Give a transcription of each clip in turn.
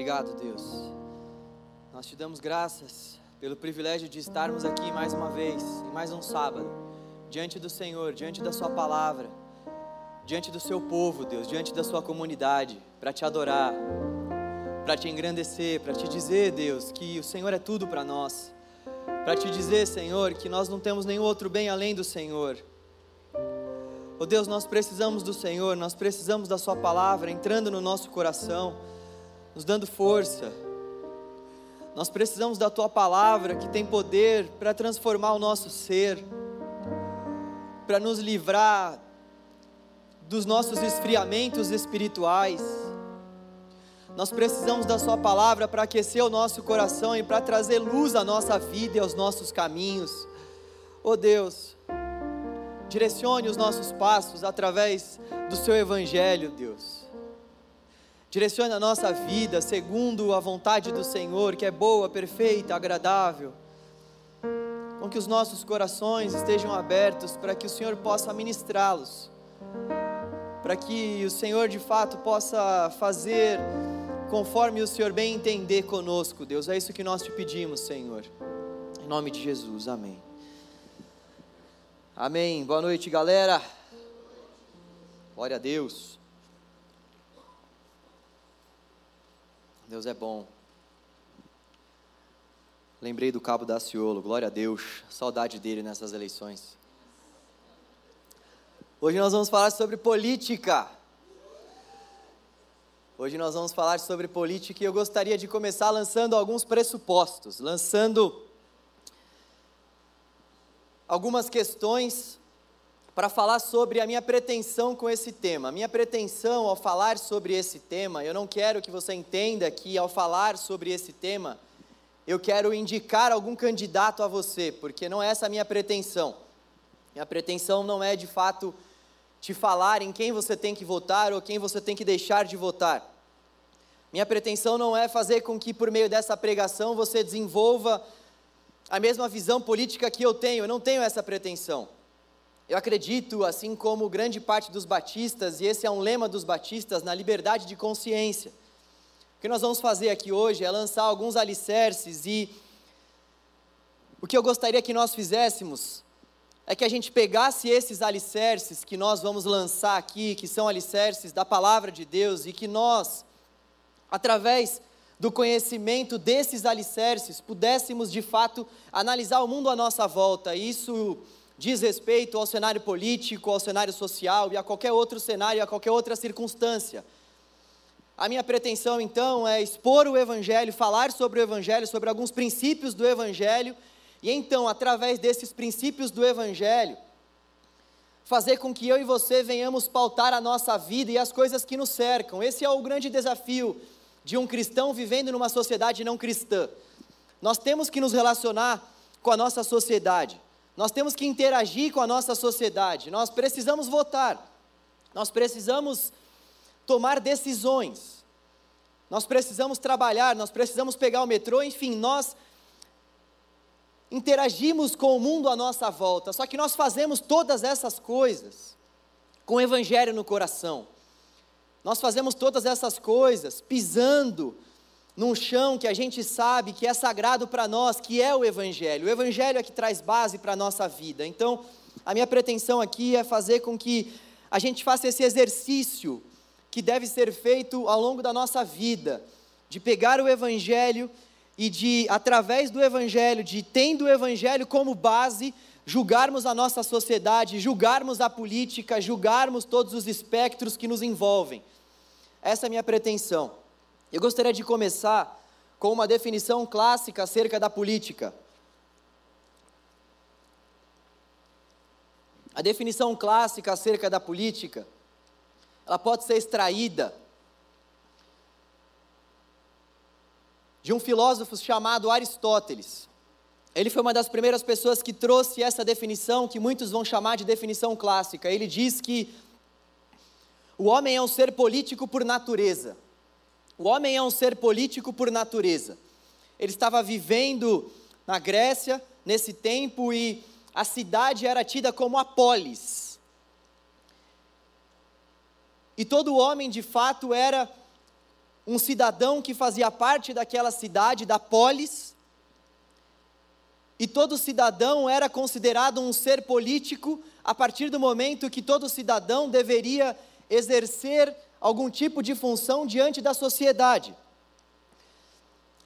Obrigado, Deus. Nós te damos graças pelo privilégio de estarmos aqui mais uma vez, em mais um sábado, diante do Senhor, diante da Sua palavra, diante do Seu povo, Deus, diante da Sua comunidade, para te adorar, para te engrandecer, para te dizer, Deus, que o Senhor é tudo para nós, para te dizer, Senhor, que nós não temos nenhum outro bem além do Senhor. Oh Deus, nós precisamos do Senhor, nós precisamos da Sua palavra entrando no nosso coração, nos dando força. Nós precisamos da Tua palavra que tem poder para transformar o nosso ser, para nos livrar dos nossos esfriamentos espirituais. Nós precisamos da Sua palavra para aquecer o nosso coração e para trazer luz à nossa vida e aos nossos caminhos. Oh Deus, Direcione os nossos passos através do Seu Evangelho, Deus. Direcione a nossa vida segundo a vontade do Senhor, que é boa, perfeita, agradável. Com que os nossos corações estejam abertos para que o Senhor possa ministrá-los. Para que o Senhor de fato possa fazer conforme o Senhor bem entender conosco, Deus. É isso que nós te pedimos, Senhor. Em nome de Jesus, amém. Amém. Boa noite, galera. Glória a Deus. Deus é bom. Lembrei do cabo da Ciolo, glória a Deus. Saudade dele nessas eleições. Hoje nós vamos falar sobre política. Hoje nós vamos falar sobre política e eu gostaria de começar lançando alguns pressupostos, lançando algumas questões para falar sobre a minha pretensão com esse tema. A minha pretensão ao falar sobre esse tema, eu não quero que você entenda que ao falar sobre esse tema, eu quero indicar algum candidato a você, porque não é essa a minha pretensão. Minha pretensão não é de fato te falar em quem você tem que votar ou quem você tem que deixar de votar. Minha pretensão não é fazer com que por meio dessa pregação você desenvolva a mesma visão política que eu tenho, eu não tenho essa pretensão. Eu acredito, assim como grande parte dos batistas, e esse é um lema dos batistas, na liberdade de consciência. O que nós vamos fazer aqui hoje é lançar alguns alicerces e o que eu gostaria que nós fizéssemos é que a gente pegasse esses alicerces que nós vamos lançar aqui, que são alicerces da palavra de Deus, e que nós, através do conhecimento desses alicerces, pudéssemos de fato analisar o mundo à nossa volta. Isso diz respeito ao cenário político, ao cenário social e a qualquer outro cenário, a qualquer outra circunstância. A minha pretensão então é expor o Evangelho, falar sobre o Evangelho, sobre alguns princípios do Evangelho, e então, através desses princípios do Evangelho, fazer com que eu e você venhamos pautar a nossa vida e as coisas que nos cercam. Esse é o grande desafio de um cristão vivendo numa sociedade não cristã. Nós temos que nos relacionar com a nossa sociedade, nós temos que interagir com a nossa sociedade, nós precisamos votar, nós precisamos tomar decisões, nós precisamos trabalhar, nós precisamos pegar o metrô, enfim, nós interagimos com o mundo à nossa volta, só que nós fazemos todas essas coisas com o Evangelho no coração. Nós fazemos todas essas coisas pisando num chão que a gente sabe que é sagrado para nós, que é o Evangelho. O Evangelho é que traz base para a nossa vida. Então, a minha pretensão aqui é fazer com que a gente faça esse exercício que deve ser feito ao longo da nossa vida, de pegar o Evangelho e de, através do Evangelho, de tendo o Evangelho como base, julgarmos a nossa sociedade, julgarmos a política, julgarmos todos os espectros que nos envolvem. Essa é a minha pretensão. Eu gostaria de começar com uma definição clássica acerca da política. A definição clássica acerca da política, ela pode ser extraída de um filósofo chamado Aristóteles. Ele foi uma das primeiras pessoas que trouxe essa definição, que muitos vão chamar de definição clássica. Ele diz que o homem é um ser político por natureza. O homem é um ser político por natureza. Ele estava vivendo na Grécia nesse tempo e a cidade era tida como a polis. E todo homem de fato era um cidadão que fazia parte daquela cidade, da polis, e todo cidadão era considerado um ser político a partir do momento que todo cidadão deveria exercer algum tipo de função diante da sociedade.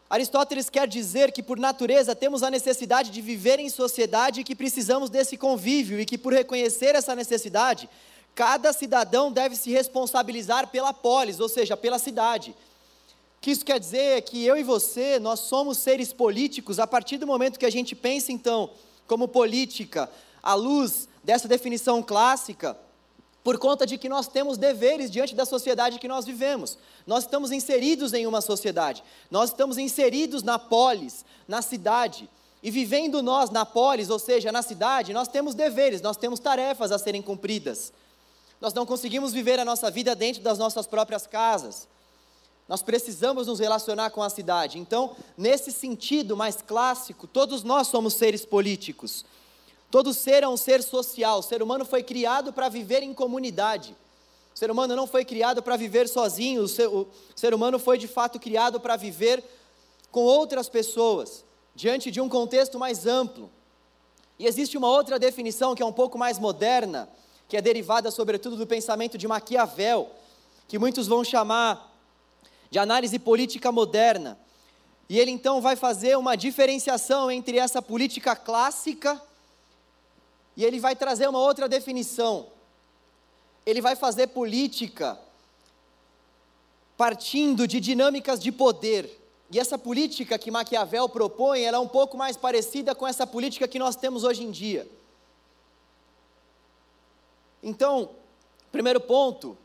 Aristóteles quer dizer que, por natureza, temos a necessidade de viver em sociedade e que precisamos desse convívio, e que, por reconhecer essa necessidade, cada cidadão deve se responsabilizar pela polis, ou seja, pela cidade. O que isso quer dizer é que eu e você, nós somos seres políticos a partir do momento que a gente pensa, então, como política, à luz dessa definição clássica, por conta de que nós temos deveres diante da sociedade que nós vivemos. Nós estamos inseridos em uma sociedade, nós estamos inseridos na polis, na cidade. E vivendo nós na polis, ou seja, na cidade, nós temos deveres, nós temos tarefas a serem cumpridas. Nós não conseguimos viver a nossa vida dentro das nossas próprias casas. Nós precisamos nos relacionar com a cidade. Então, nesse sentido mais clássico, todos nós somos seres políticos. Todo ser é um ser social. O ser humano foi criado para viver em comunidade. O ser humano não foi criado para viver sozinho. O ser, o ser humano foi de fato criado para viver com outras pessoas, diante de um contexto mais amplo. E existe uma outra definição que é um pouco mais moderna, que é derivada sobretudo do pensamento de Maquiavel, que muitos vão chamar de análise política moderna. E ele então vai fazer uma diferenciação entre essa política clássica e ele vai trazer uma outra definição. Ele vai fazer política partindo de dinâmicas de poder. E essa política que Maquiavel propõe, ela é um pouco mais parecida com essa política que nós temos hoje em dia. Então, primeiro ponto,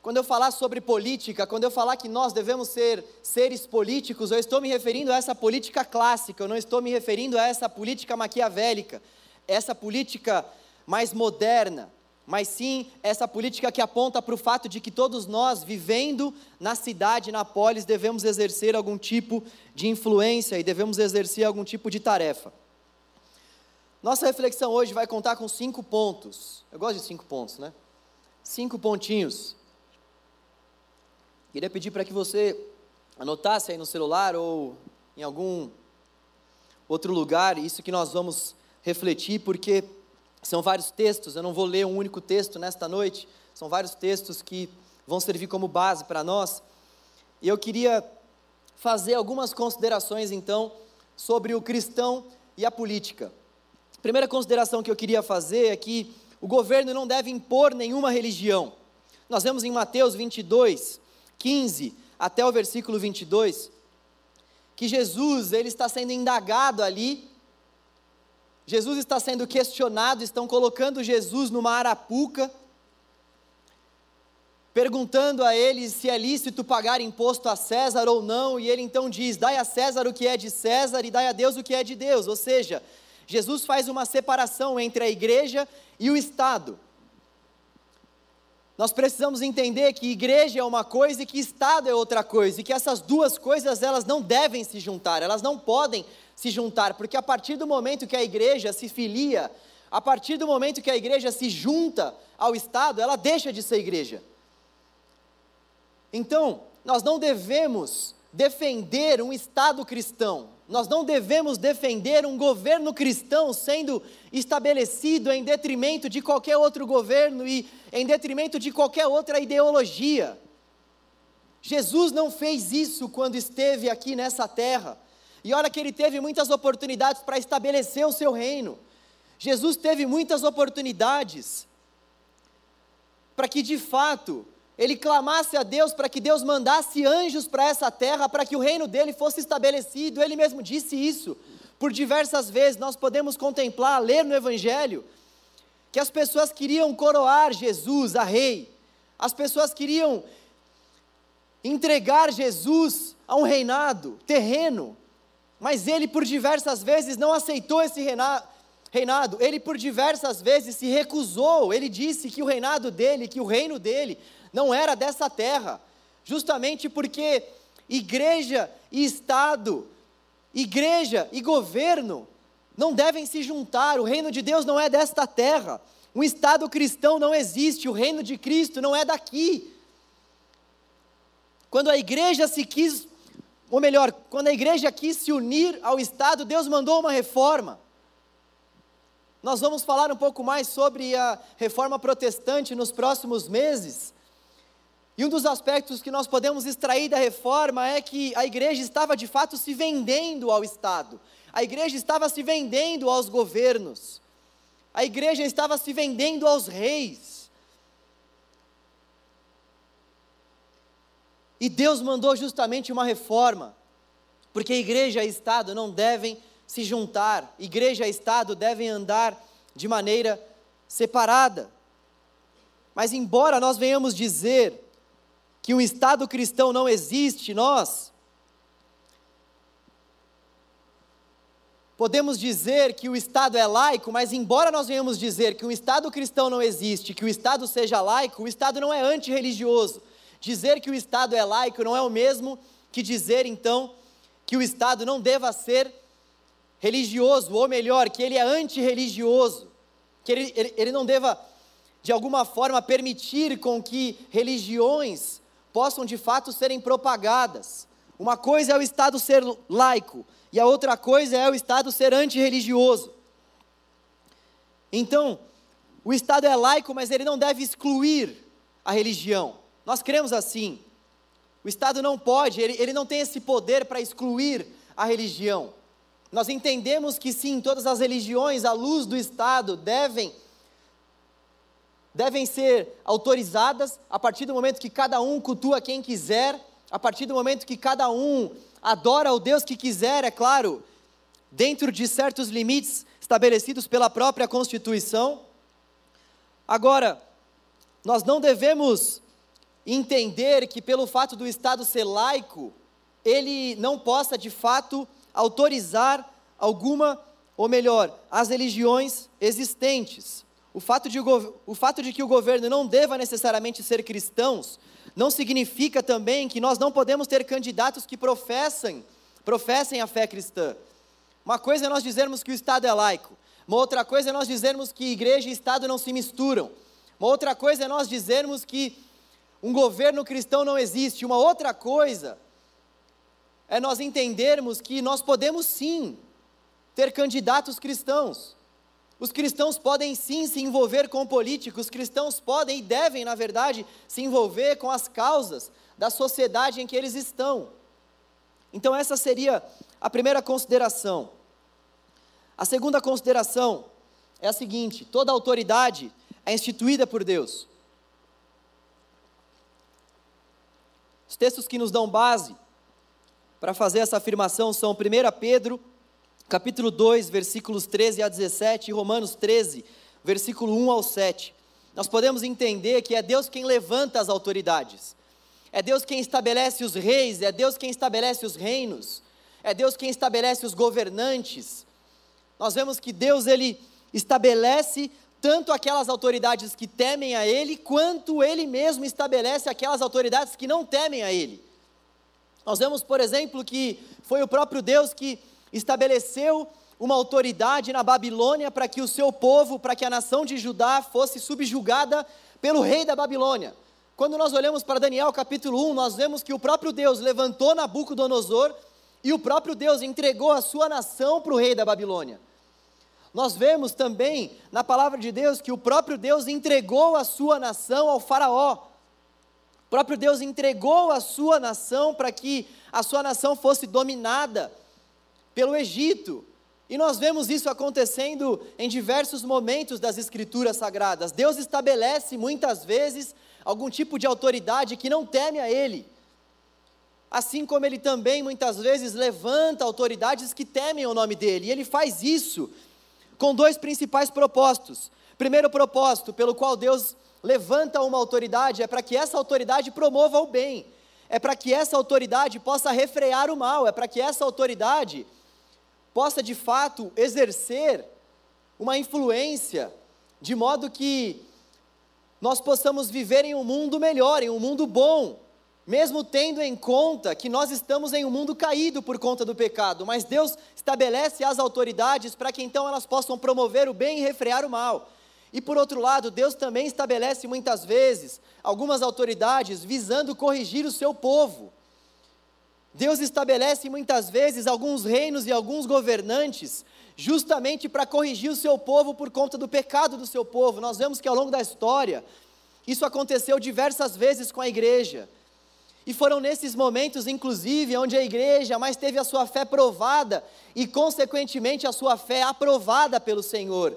quando eu falar sobre política, quando eu falar que nós devemos ser seres políticos, eu estou me referindo a essa política clássica, eu não estou me referindo a essa política maquiavélica essa política mais moderna, mas sim essa política que aponta para o fato de que todos nós, vivendo na cidade, na polis, devemos exercer algum tipo de influência e devemos exercer algum tipo de tarefa. Nossa reflexão hoje vai contar com cinco pontos. Eu gosto de cinco pontos, né? Cinco pontinhos. Queria pedir para que você anotasse aí no celular ou em algum outro lugar isso que nós vamos refletir, porque são vários textos, eu não vou ler um único texto nesta noite, são vários textos que vão servir como base para nós. E eu queria fazer algumas considerações então sobre o cristão e a política. primeira consideração que eu queria fazer é que o governo não deve impor nenhuma religião. Nós vemos em Mateus 22, 15 até o versículo 22, que Jesus ele está sendo indagado ali Jesus está sendo questionado, estão colocando Jesus numa arapuca, perguntando a ele se é lícito pagar imposto a César ou não, e ele então diz: Dai a César o que é de César e dai a Deus o que é de Deus. Ou seja, Jesus faz uma separação entre a igreja e o Estado. Nós precisamos entender que igreja é uma coisa e que Estado é outra coisa, e que essas duas coisas elas não devem se juntar, elas não podem se juntar, porque a partir do momento que a igreja se filia, a partir do momento que a igreja se junta ao Estado, ela deixa de ser igreja. Então, nós não devemos defender um Estado cristão, nós não devemos defender um governo cristão sendo estabelecido em detrimento de qualquer outro governo e em detrimento de qualquer outra ideologia. Jesus não fez isso quando esteve aqui nessa terra. E olha que ele teve muitas oportunidades para estabelecer o seu reino. Jesus teve muitas oportunidades para que de fato ele clamasse a Deus para que Deus mandasse anjos para essa terra, para que o reino dele fosse estabelecido. Ele mesmo disse isso por diversas vezes. Nós podemos contemplar, ler no Evangelho, que as pessoas queriam coroar Jesus a rei, as pessoas queriam entregar Jesus a um reinado terreno, mas ele por diversas vezes não aceitou esse reinado, ele por diversas vezes se recusou, ele disse que o reinado dele, que o reino dele não era dessa terra, justamente porque igreja e Estado, igreja e governo não devem se juntar, o reino de Deus não é desta terra, um Estado cristão não existe, o reino de Cristo não é daqui. Quando a igreja se quis, ou melhor, quando a igreja quis se unir ao Estado, Deus mandou uma reforma. Nós vamos falar um pouco mais sobre a reforma protestante nos próximos meses. E um dos aspectos que nós podemos extrair da reforma é que a igreja estava de fato se vendendo ao Estado, a igreja estava se vendendo aos governos, a igreja estava se vendendo aos reis. E Deus mandou justamente uma reforma, porque igreja e Estado não devem se juntar, igreja e Estado devem andar de maneira separada. Mas, embora nós venhamos dizer que o Estado cristão não existe, nós podemos dizer que o Estado é laico, mas embora nós venhamos dizer que o Estado cristão não existe, que o Estado seja laico, o Estado não é antirreligioso. Dizer que o Estado é laico não é o mesmo que dizer, então, que o Estado não deva ser religioso, ou melhor, que ele é antirreligioso, que ele, ele, ele não deva, de alguma forma, permitir com que religiões possam de fato serem propagadas. Uma coisa é o Estado ser laico, e a outra coisa é o Estado ser antirreligioso. Então, o Estado é laico, mas ele não deve excluir a religião. Nós cremos assim. O Estado não pode, ele, ele não tem esse poder para excluir a religião. Nós entendemos que sim, todas as religiões, à luz do Estado, devem devem ser autorizadas a partir do momento que cada um cultua quem quiser, a partir do momento que cada um adora o Deus que quiser, é claro, dentro de certos limites estabelecidos pela própria Constituição. Agora, nós não devemos entender que pelo fato do Estado ser laico, ele não possa de fato autorizar alguma, ou melhor, as religiões existentes. O fato, de, o fato de que o governo não deva necessariamente ser cristãos, não significa também que nós não podemos ter candidatos que professem, professem a fé cristã. Uma coisa é nós dizermos que o Estado é laico, uma outra coisa é nós dizermos que igreja e Estado não se misturam, uma outra coisa é nós dizermos que um governo cristão não existe, uma outra coisa é nós entendermos que nós podemos sim ter candidatos cristãos. Os cristãos podem sim se envolver com políticos, os cristãos podem e devem, na verdade, se envolver com as causas da sociedade em que eles estão. Então, essa seria a primeira consideração. A segunda consideração é a seguinte: toda autoridade é instituída por Deus. Os textos que nos dão base para fazer essa afirmação são 1 Pedro capítulo 2, versículos 13 a 17, e Romanos 13, versículo 1 ao 7. Nós podemos entender que é Deus quem levanta as autoridades, é Deus quem estabelece os reis, é Deus quem estabelece os reinos, é Deus quem estabelece os governantes. Nós vemos que Deus ele estabelece tanto aquelas autoridades que temem a Ele, quanto Ele mesmo estabelece aquelas autoridades que não temem a Ele. Nós vemos, por exemplo, que foi o próprio Deus que estabeleceu uma autoridade na Babilônia para que o seu povo, para que a nação de Judá fosse subjugada pelo rei da Babilônia. Quando nós olhamos para Daniel capítulo 1, nós vemos que o próprio Deus levantou Nabucodonosor e o próprio Deus entregou a sua nação para o rei da Babilônia. Nós vemos também na palavra de Deus que o próprio Deus entregou a sua nação ao Faraó. O próprio Deus entregou a sua nação para que a sua nação fosse dominada pelo Egito. E nós vemos isso acontecendo em diversos momentos das Escrituras Sagradas. Deus estabelece muitas vezes algum tipo de autoridade que não teme a Ele. Assim como Ele também muitas vezes levanta autoridades que temem o nome dEle. E Ele faz isso com dois principais propósitos. Primeiro propósito, pelo qual Deus levanta uma autoridade, é para que essa autoridade promova o bem, é para que essa autoridade possa refrear o mal, é para que essa autoridade possa de fato exercer uma influência, de modo que nós possamos viver em um mundo melhor, em um mundo bom, mesmo tendo em conta que nós estamos em um mundo caído por conta do pecado, mas Deus estabelece as autoridades para que então elas possam promover o bem e refrear o mal. E por outro lado, Deus também estabelece muitas vezes algumas autoridades visando corrigir o seu povo. Deus estabelece muitas vezes alguns reinos e alguns governantes justamente para corrigir o seu povo por conta do pecado do seu povo. Nós vemos que ao longo da história, isso aconteceu diversas vezes com a igreja. E foram nesses momentos, inclusive, onde a igreja mais teve a sua fé provada e, consequentemente, a sua fé aprovada pelo Senhor.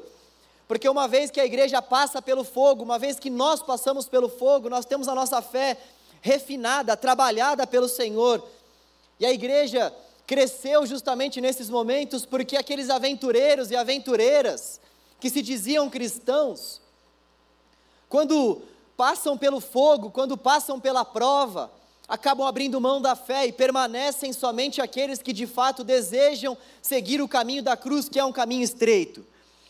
Porque uma vez que a igreja passa pelo fogo, uma vez que nós passamos pelo fogo, nós temos a nossa fé refinada, trabalhada pelo Senhor. E a igreja cresceu justamente nesses momentos porque aqueles aventureiros e aventureiras que se diziam cristãos, quando passam pelo fogo, quando passam pela prova, acabam abrindo mão da fé e permanecem somente aqueles que de fato desejam seguir o caminho da cruz, que é um caminho estreito.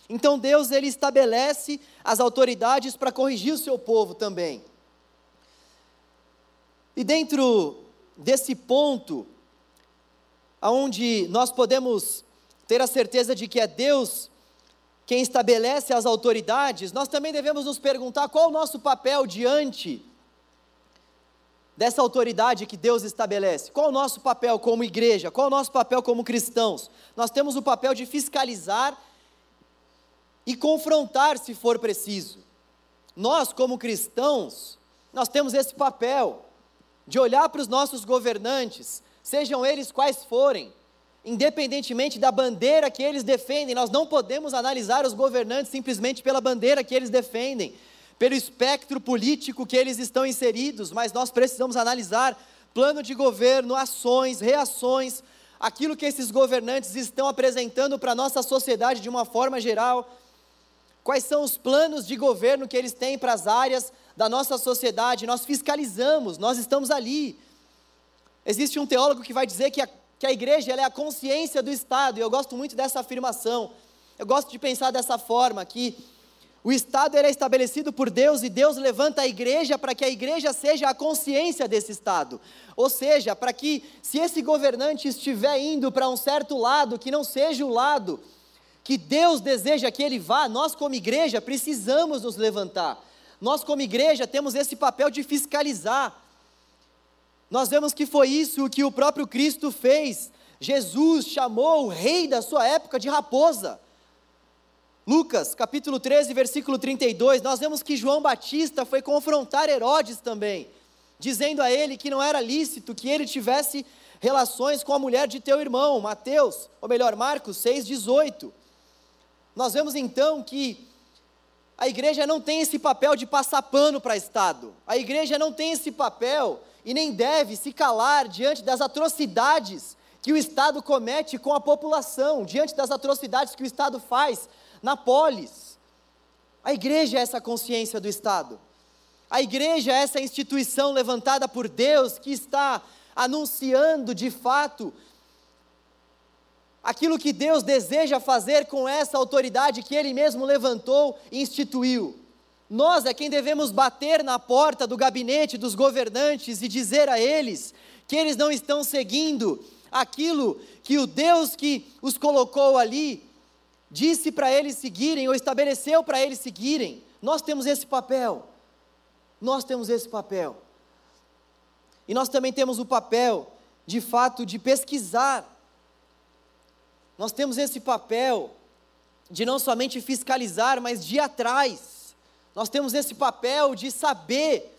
Então Deus ele estabelece as autoridades para corrigir o seu povo também. E dentro desse ponto, aonde nós podemos ter a certeza de que é Deus quem estabelece as autoridades, nós também devemos nos perguntar qual o nosso papel diante dessa autoridade que Deus estabelece. Qual o nosso papel como igreja? Qual o nosso papel como cristãos? Nós temos o papel de fiscalizar e confrontar se for preciso. Nós, como cristãos, nós temos esse papel de olhar para os nossos governantes, sejam eles quais forem, independentemente da bandeira que eles defendem, nós não podemos analisar os governantes simplesmente pela bandeira que eles defendem, pelo espectro político que eles estão inseridos, mas nós precisamos analisar plano de governo, ações, reações, aquilo que esses governantes estão apresentando para a nossa sociedade de uma forma geral quais são os planos de governo que eles têm para as áreas da nossa sociedade, nós fiscalizamos, nós estamos ali. Existe um teólogo que vai dizer que a, que a igreja é a consciência do Estado, e eu gosto muito dessa afirmação. Eu gosto de pensar dessa forma, que o Estado é estabelecido por Deus e Deus levanta a igreja para que a igreja seja a consciência desse Estado. Ou seja, para que, se esse governante estiver indo para um certo lado, que não seja o lado que Deus deseja que ele vá, nós como igreja precisamos nos levantar. Nós como igreja temos esse papel de fiscalizar. Nós vemos que foi isso que o próprio Cristo fez. Jesus chamou o rei da sua época de raposa. Lucas, capítulo 13, versículo 32, nós vemos que João Batista foi confrontar Herodes também, dizendo a ele que não era lícito que ele tivesse relações com a mulher de teu irmão, Mateus, ou melhor, Marcos 6,18. Nós vemos então que a igreja não tem esse papel de passar pano para Estado, a igreja não tem esse papel e nem deve se calar diante das atrocidades que o Estado comete com a população, diante das atrocidades que o Estado faz na polis. A igreja é essa consciência do Estado. A igreja é essa instituição levantada por Deus que está anunciando de fato aquilo que Deus deseja fazer com essa autoridade que Ele mesmo levantou e instituiu. Nós é quem devemos bater na porta do gabinete dos governantes e dizer a eles que eles não estão seguindo aquilo que o Deus que os colocou ali disse para eles seguirem ou estabeleceu para eles seguirem. Nós temos esse papel. Nós temos esse papel. E nós também temos o papel, de fato, de pesquisar nós temos esse papel de não somente fiscalizar, mas de ir atrás. Nós temos esse papel de saber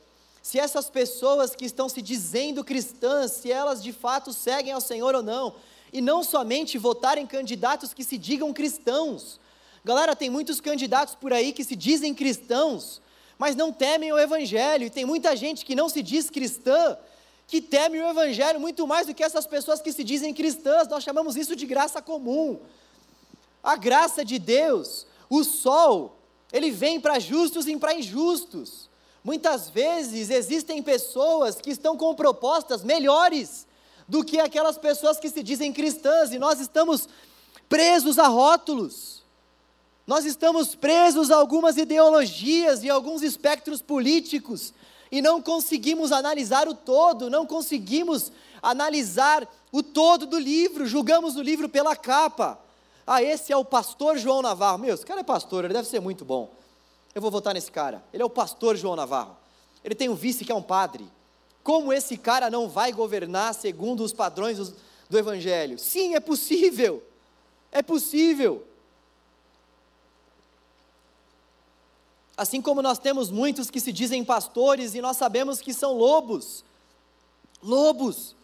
se essas pessoas que estão se dizendo cristãs, se elas de fato seguem ao Senhor ou não. E não somente votar em candidatos que se digam cristãos. Galera, tem muitos candidatos por aí que se dizem cristãos, mas não temem o Evangelho. E tem muita gente que não se diz cristã, que teme o Evangelho muito mais do que essas pessoas que se dizem cristãs, nós chamamos isso de graça comum. A graça de Deus, o sol, ele vem para justos e para injustos. Muitas vezes existem pessoas que estão com propostas melhores do que aquelas pessoas que se dizem cristãs, e nós estamos presos a rótulos. Nós estamos presos a algumas ideologias e alguns espectros políticos e não conseguimos analisar o todo, não conseguimos analisar o todo do livro, julgamos o livro pela capa. Ah, esse é o pastor João Navarro. Meu, esse cara é pastor, ele deve ser muito bom. eu vou votar nesse cara. Ele é o pastor João Navarro. Ele tem um vice que é um padre. Como esse cara não vai governar segundo os padrões do Evangelho? Sim, é possível. É possível. Assim como nós temos muitos que se dizem pastores e nós sabemos que são lobos. Lobos.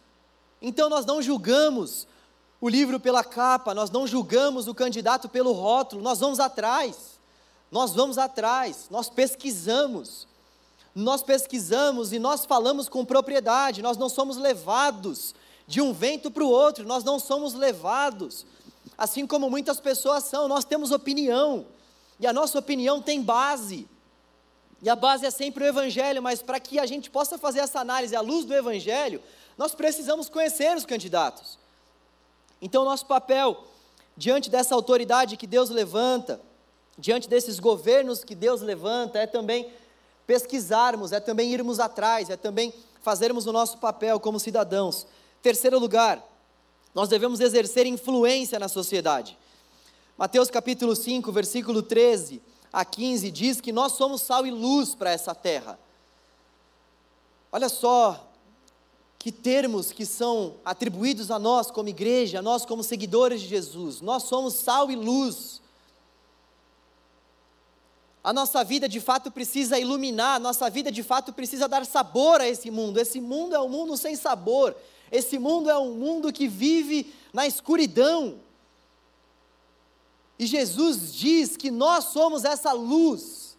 Então nós não julgamos o livro pela capa, nós não julgamos o candidato pelo rótulo, nós vamos atrás. Nós vamos atrás, nós pesquisamos. Nós pesquisamos e nós falamos com propriedade, nós não somos levados de um vento para o outro, nós não somos levados, assim como muitas pessoas são, nós temos opinião, e a nossa opinião tem base, e a base é sempre o Evangelho, mas para que a gente possa fazer essa análise à luz do Evangelho, nós precisamos conhecer os candidatos. Então, nosso papel, diante dessa autoridade que Deus levanta, diante desses governos que Deus levanta, é também pesquisarmos, é também irmos atrás, é também fazermos o nosso papel como cidadãos. Terceiro lugar, nós devemos exercer influência na sociedade. Mateus capítulo 5, versículo 13 a 15 diz que nós somos sal e luz para essa terra. Olha só que termos que são atribuídos a nós como igreja, a nós como seguidores de Jesus. Nós somos sal e luz. A nossa vida de fato precisa iluminar, a nossa vida de fato precisa dar sabor a esse mundo. Esse mundo é um mundo sem sabor. Esse mundo é um mundo que vive na escuridão. E Jesus diz que nós somos essa luz.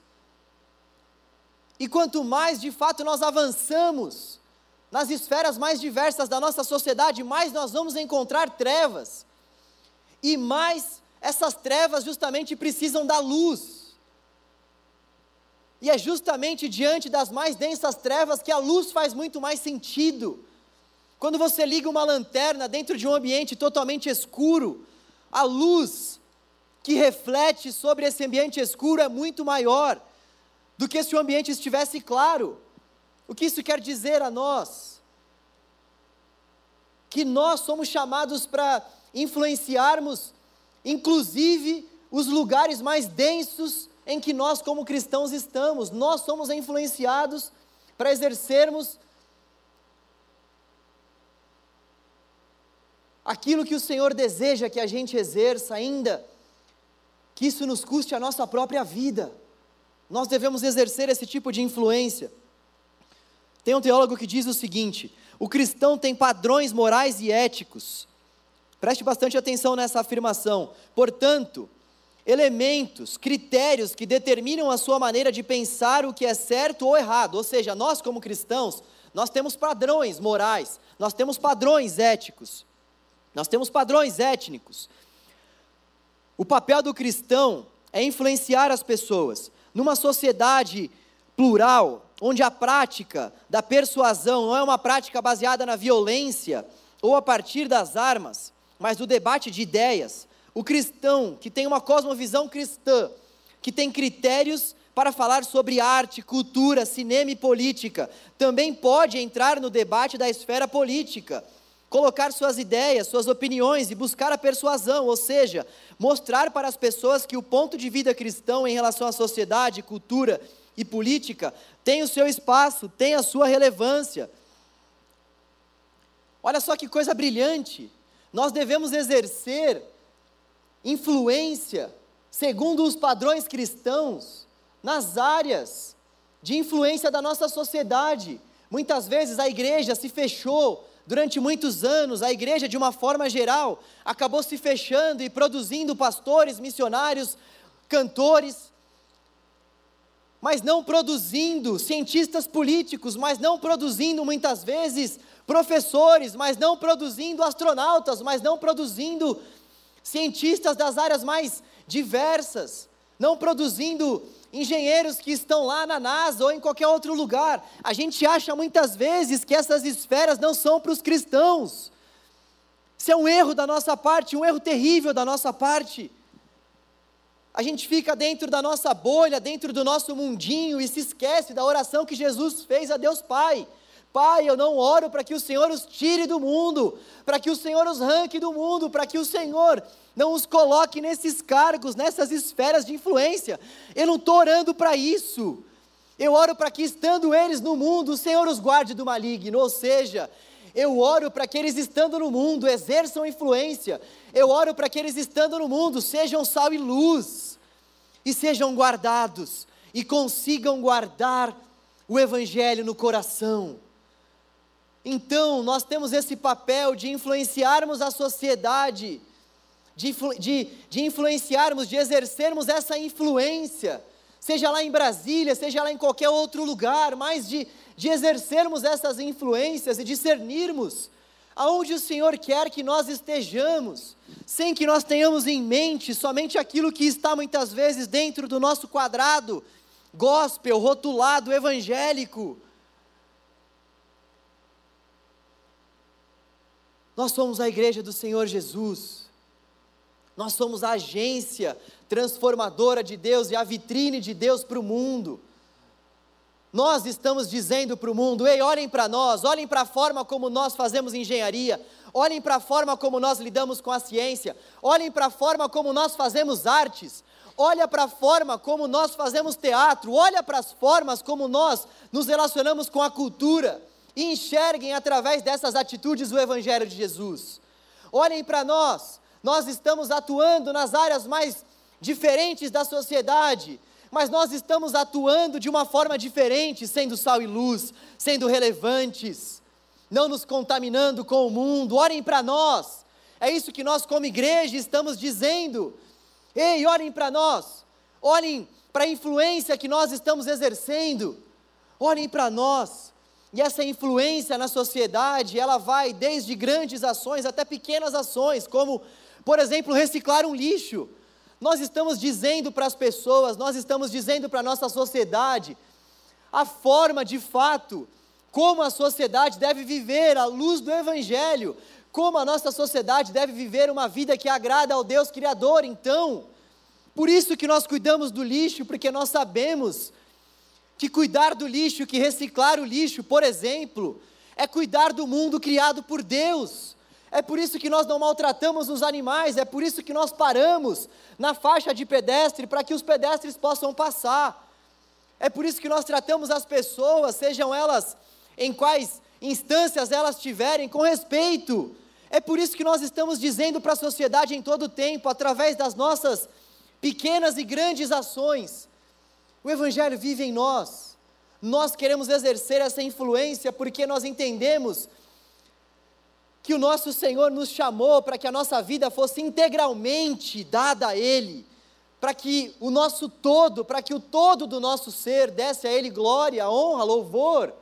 E quanto mais de fato nós avançamos, nas esferas mais diversas da nossa sociedade, mais nós vamos encontrar trevas. E mais essas trevas justamente precisam da luz. E é justamente diante das mais densas trevas que a luz faz muito mais sentido. Quando você liga uma lanterna dentro de um ambiente totalmente escuro, a luz que reflete sobre esse ambiente escuro é muito maior do que se o ambiente estivesse claro. O que isso quer dizer a nós? Que nós somos chamados para influenciarmos, inclusive, os lugares mais densos em que nós, como cristãos, estamos. Nós somos influenciados para exercermos aquilo que o Senhor deseja que a gente exerça, ainda que isso nos custe a nossa própria vida. Nós devemos exercer esse tipo de influência. Tem um teólogo que diz o seguinte: o cristão tem padrões morais e éticos. Preste bastante atenção nessa afirmação. Portanto, elementos, critérios que determinam a sua maneira de pensar o que é certo ou errado. Ou seja, nós, como cristãos, nós temos padrões morais, nós temos padrões éticos, nós temos padrões étnicos. O papel do cristão é influenciar as pessoas. Numa sociedade plural, onde a prática da persuasão não é uma prática baseada na violência ou a partir das armas, mas do debate de ideias, o cristão que tem uma cosmovisão cristã, que tem critérios para falar sobre arte, cultura, cinema e política, também pode entrar no debate da esfera política, colocar suas ideias, suas opiniões e buscar a persuasão, ou seja, mostrar para as pessoas que o ponto de vida cristão em relação à sociedade, cultura e política tem o seu espaço, tem a sua relevância. Olha só que coisa brilhante! Nós devemos exercer influência segundo os padrões cristãos nas áreas de influência da nossa sociedade. Muitas vezes a igreja se fechou Durante muitos anos, a igreja, de uma forma geral, acabou se fechando e produzindo pastores, missionários, cantores, mas não produzindo cientistas políticos, mas não produzindo muitas vezes professores, mas não produzindo astronautas, mas não produzindo cientistas das áreas mais diversas, não produzindo engenheiros que estão lá na NASA ou em qualquer outro lugar. A gente acha muitas vezes que essas esferas não são para os cristãos. Isso é um erro da nossa parte, um erro terrível da nossa parte. A gente fica dentro da nossa bolha, dentro do nosso mundinho e se esquece da oração que Jesus fez a Deus Pai. Pai, eu não oro para que o Senhor os tire do mundo, para que o Senhor os ranque do mundo, para que o Senhor não os coloque nesses cargos, nessas esferas de influência. Eu não estou orando para isso. Eu oro para que, estando eles no mundo, o Senhor os guarde do maligno. Ou seja, eu oro para que eles, estando no mundo, exerçam influência. Eu oro para que eles, estando no mundo, sejam sal e luz, e sejam guardados, e consigam guardar o Evangelho no coração. Então, nós temos esse papel de influenciarmos a sociedade, de, de, de influenciarmos, de exercermos essa influência, seja lá em Brasília, seja lá em qualquer outro lugar, mas de, de exercermos essas influências e discernirmos aonde o Senhor quer que nós estejamos, sem que nós tenhamos em mente somente aquilo que está muitas vezes dentro do nosso quadrado gospel, rotulado, evangélico. Nós somos a igreja do Senhor Jesus. Nós somos a agência transformadora de Deus e a vitrine de Deus para o mundo. Nós estamos dizendo para o mundo: ei, olhem para nós, olhem para a forma como nós fazemos engenharia, olhem para a forma como nós lidamos com a ciência, olhem para a forma como nós fazemos artes, olha para a forma como nós fazemos teatro, olha para as formas como nós nos relacionamos com a cultura e enxerguem através dessas atitudes o Evangelho de Jesus. Olhem para nós, nós estamos atuando nas áreas mais diferentes da sociedade, mas nós estamos atuando de uma forma diferente, sendo sal e luz, sendo relevantes, não nos contaminando com o mundo. Olhem para nós, é isso que nós, como igreja, estamos dizendo. Ei, olhem para nós, olhem para a influência que nós estamos exercendo, olhem para nós. E essa influência na sociedade, ela vai desde grandes ações até pequenas ações, como, por exemplo, reciclar um lixo. Nós estamos dizendo para as pessoas, nós estamos dizendo para a nossa sociedade, a forma de fato, como a sociedade deve viver à luz do Evangelho, como a nossa sociedade deve viver uma vida que agrada ao Deus Criador. Então, por isso que nós cuidamos do lixo, porque nós sabemos que cuidar do lixo, que reciclar o lixo, por exemplo, é cuidar do mundo criado por Deus. É por isso que nós não maltratamos os animais, é por isso que nós paramos na faixa de pedestre para que os pedestres possam passar. É por isso que nós tratamos as pessoas, sejam elas em quais instâncias elas tiverem, com respeito. É por isso que nós estamos dizendo para a sociedade em todo o tempo, através das nossas pequenas e grandes ações, o Evangelho vive em nós. Nós queremos exercer essa influência porque nós entendemos que o nosso Senhor nos chamou para que a nossa vida fosse integralmente dada a Ele, para que o nosso todo, para que o todo do nosso ser desse a Ele glória, honra, louvor,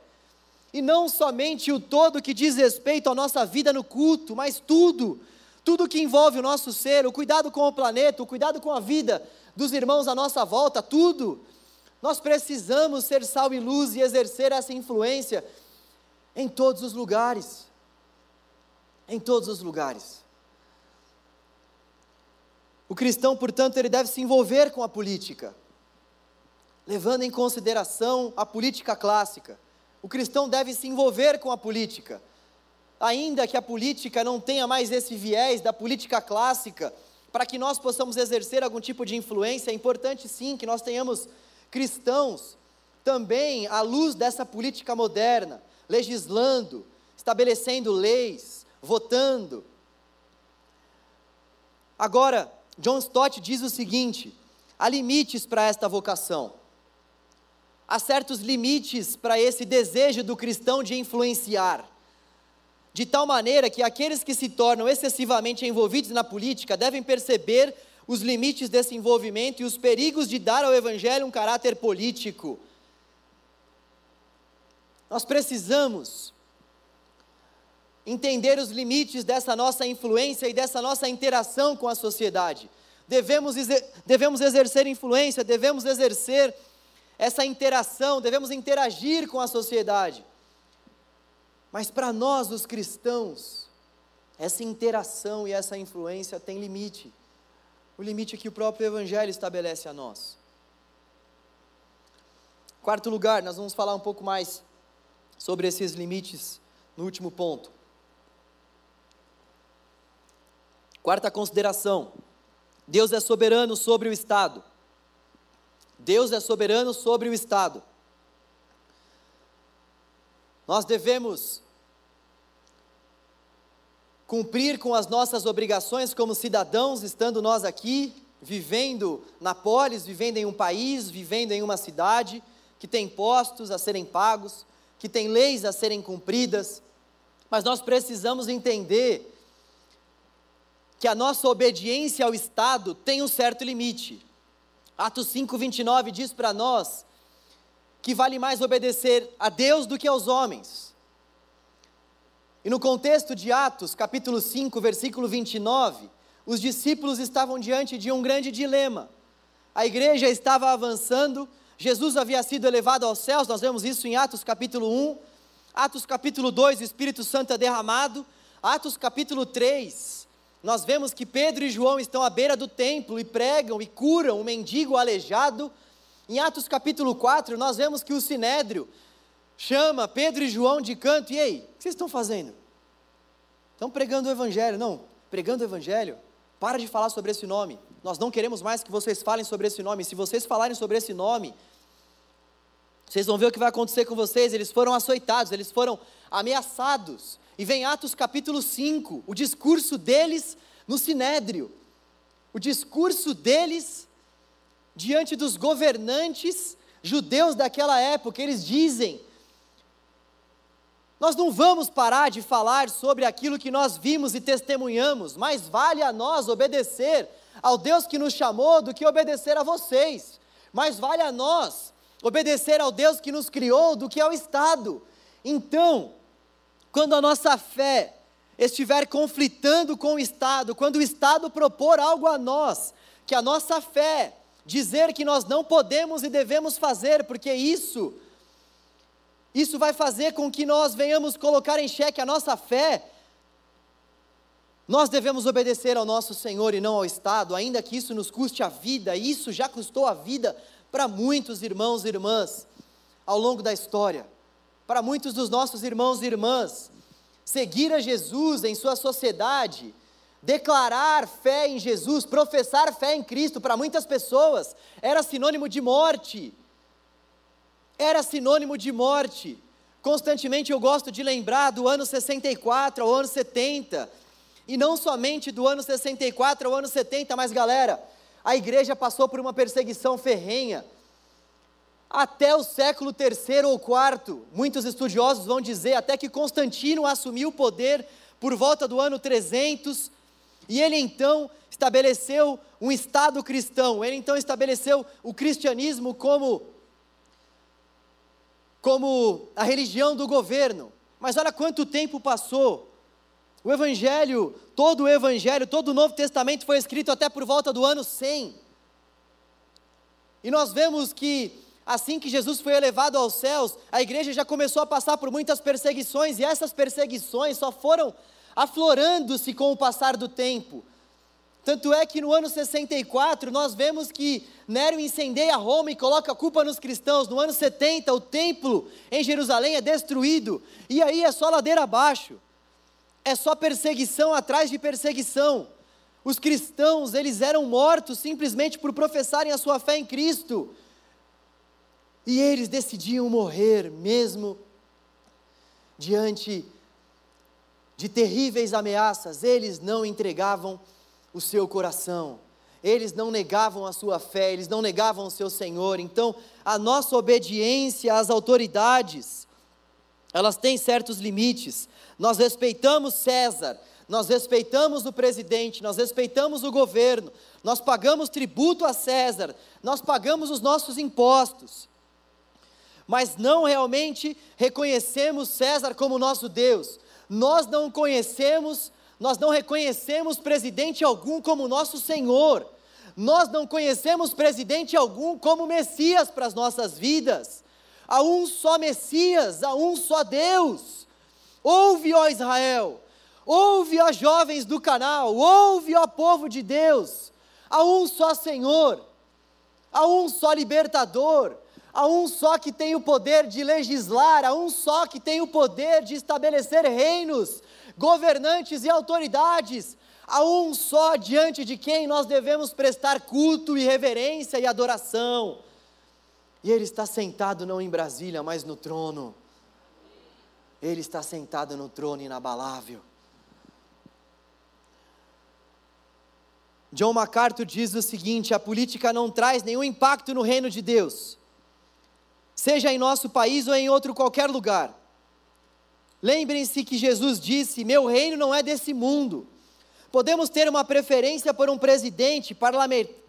e não somente o todo que diz respeito à nossa vida no culto, mas tudo, tudo que envolve o nosso ser, o cuidado com o planeta, o cuidado com a vida dos irmãos à nossa volta, tudo. Nós precisamos ser sal e luz e exercer essa influência em todos os lugares. Em todos os lugares. O cristão, portanto, ele deve se envolver com a política, levando em consideração a política clássica. O cristão deve se envolver com a política, ainda que a política não tenha mais esse viés da política clássica, para que nós possamos exercer algum tipo de influência, é importante sim que nós tenhamos cristãos também à luz dessa política moderna, legislando, estabelecendo leis, votando. Agora, John Stott diz o seguinte: há limites para esta vocação. Há certos limites para esse desejo do cristão de influenciar. De tal maneira que aqueles que se tornam excessivamente envolvidos na política devem perceber os limites desse envolvimento e os perigos de dar ao Evangelho um caráter político. Nós precisamos entender os limites dessa nossa influência e dessa nossa interação com a sociedade. Devemos, devemos exercer influência, devemos exercer essa interação, devemos interagir com a sociedade. Mas para nós, os cristãos, essa interação e essa influência tem limite o limite que o próprio Evangelho estabelece a nós. Quarto lugar, nós vamos falar um pouco mais sobre esses limites no último ponto. Quarta consideração: Deus é soberano sobre o Estado. Deus é soberano sobre o Estado. Nós devemos cumprir com as nossas obrigações como cidadãos, estando nós aqui, vivendo na polis, vivendo em um país, vivendo em uma cidade que tem impostos a serem pagos, que tem leis a serem cumpridas, mas nós precisamos entender que a nossa obediência ao Estado tem um certo limite. Atos 5:29 diz para nós que vale mais obedecer a Deus do que aos homens. E no contexto de Atos, capítulo 5, versículo 29, os discípulos estavam diante de um grande dilema. A igreja estava avançando, Jesus havia sido elevado aos céus, nós vemos isso em Atos capítulo 1, Atos capítulo 2, o Espírito Santo é derramado, Atos capítulo 3, nós vemos que Pedro e João estão à beira do templo e pregam e curam um mendigo aleijado. Em Atos capítulo 4, nós vemos que o sinédrio chama Pedro e João de canto, e aí, o que vocês estão fazendo? Estão pregando o evangelho? Não, pregando o evangelho. Para de falar sobre esse nome. Nós não queremos mais que vocês falem sobre esse nome. Se vocês falarem sobre esse nome, vocês vão ver o que vai acontecer com vocês. Eles foram açoitados, eles foram ameaçados. E vem Atos capítulo 5, o discurso deles no sinédrio. O discurso deles diante dos governantes judeus daquela época, eles dizem: Nós não vamos parar de falar sobre aquilo que nós vimos e testemunhamos, mas vale a nós obedecer ao Deus que nos chamou do que obedecer a vocês. Mais vale a nós obedecer ao Deus que nos criou do que ao Estado. Então, quando a nossa fé estiver conflitando com o Estado, quando o Estado propor algo a nós, que a nossa fé dizer que nós não podemos e devemos fazer, porque isso isso vai fazer com que nós venhamos colocar em xeque a nossa fé. Nós devemos obedecer ao nosso Senhor e não ao Estado, ainda que isso nos custe a vida, e isso já custou a vida para muitos irmãos e irmãs ao longo da história para muitos dos nossos irmãos e irmãs. Seguir a Jesus em sua sociedade, declarar fé em Jesus, professar fé em Cristo, para muitas pessoas era sinônimo de morte. Era sinônimo de morte. Constantemente eu gosto de lembrar do ano 64 ao ano 70. E não somente do ano 64 ao ano 70, mas galera, a igreja passou por uma perseguição ferrenha até o século III ou IV. Muitos estudiosos vão dizer até que Constantino assumiu o poder por volta do ano 300 e ele então estabeleceu um Estado cristão. Ele então estabeleceu o cristianismo como como a religião do governo. Mas olha quanto tempo passou. O Evangelho, todo o Evangelho, todo o Novo Testamento foi escrito até por volta do ano 100. E nós vemos que assim que Jesus foi elevado aos céus, a igreja já começou a passar por muitas perseguições, e essas perseguições só foram aflorando-se com o passar do tempo. Tanto é que no ano 64 nós vemos que Nero incendeia Roma e coloca a culpa nos cristãos. No ano 70 o templo em Jerusalém é destruído. E aí é só ladeira abaixo. É só perseguição atrás de perseguição. Os cristãos, eles eram mortos simplesmente por professarem a sua fé em Cristo. E eles decidiam morrer mesmo diante de terríveis ameaças, eles não entregavam o seu coração, eles não negavam a sua fé, eles não negavam o seu Senhor. Então, a nossa obediência às autoridades, elas têm certos limites. Nós respeitamos César, nós respeitamos o presidente, nós respeitamos o governo, nós pagamos tributo a César, nós pagamos os nossos impostos mas não realmente reconhecemos César como nosso Deus. Nós não conhecemos, nós não reconhecemos presidente algum como nosso Senhor. Nós não conhecemos presidente algum como Messias para as nossas vidas. Há um só Messias, há um só Deus. Ouve, ó Israel, ouve, ó jovens do canal, ouve, ó povo de Deus. Há um só Senhor, há um só libertador, Há um só que tem o poder de legislar, há um só que tem o poder de estabelecer reinos, governantes e autoridades. Há um só diante de quem nós devemos prestar culto e reverência e adoração. E ele está sentado não em Brasília, mas no trono. Ele está sentado no trono inabalável. John MacArthur diz o seguinte: a política não traz nenhum impacto no reino de Deus seja em nosso país ou em outro qualquer lugar. Lembrem-se que Jesus disse: Meu reino não é desse mundo. Podemos ter uma preferência por um presidente,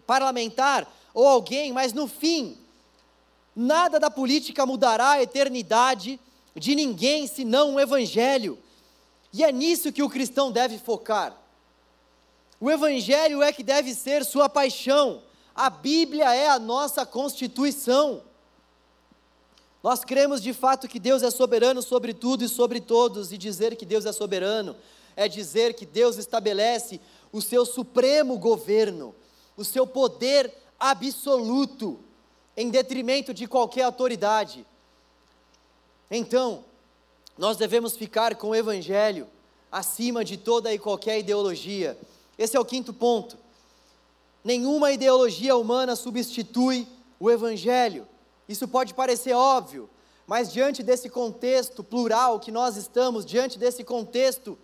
parlamentar ou alguém, mas no fim, nada da política mudará a eternidade de ninguém senão o Evangelho. E é nisso que o cristão deve focar. O Evangelho é que deve ser sua paixão. A Bíblia é a nossa constituição. Nós cremos de fato que Deus é soberano sobre tudo e sobre todos, e dizer que Deus é soberano é dizer que Deus estabelece o seu supremo governo, o seu poder absoluto, em detrimento de qualquer autoridade. Então, nós devemos ficar com o Evangelho acima de toda e qualquer ideologia. Esse é o quinto ponto. Nenhuma ideologia humana substitui o Evangelho. Isso pode parecer óbvio, mas diante desse contexto plural que nós estamos, diante desse contexto,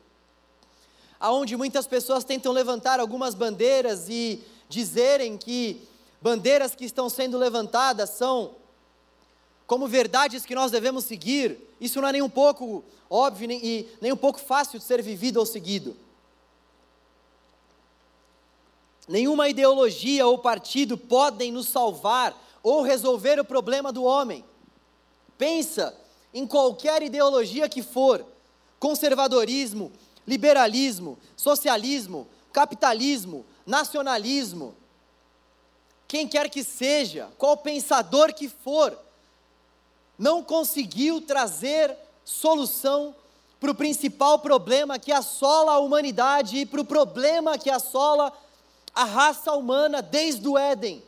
aonde muitas pessoas tentam levantar algumas bandeiras e dizerem que bandeiras que estão sendo levantadas são como verdades que nós devemos seguir, isso não é nem um pouco óbvio nem, e nem um pouco fácil de ser vivido ou seguido. Nenhuma ideologia ou partido podem nos salvar ou resolver o problema do homem. Pensa em qualquer ideologia que for, conservadorismo, liberalismo, socialismo, capitalismo, nacionalismo, quem quer que seja, qual pensador que for, não conseguiu trazer solução para o principal problema que assola a humanidade e para o problema que assola a raça humana desde o Éden.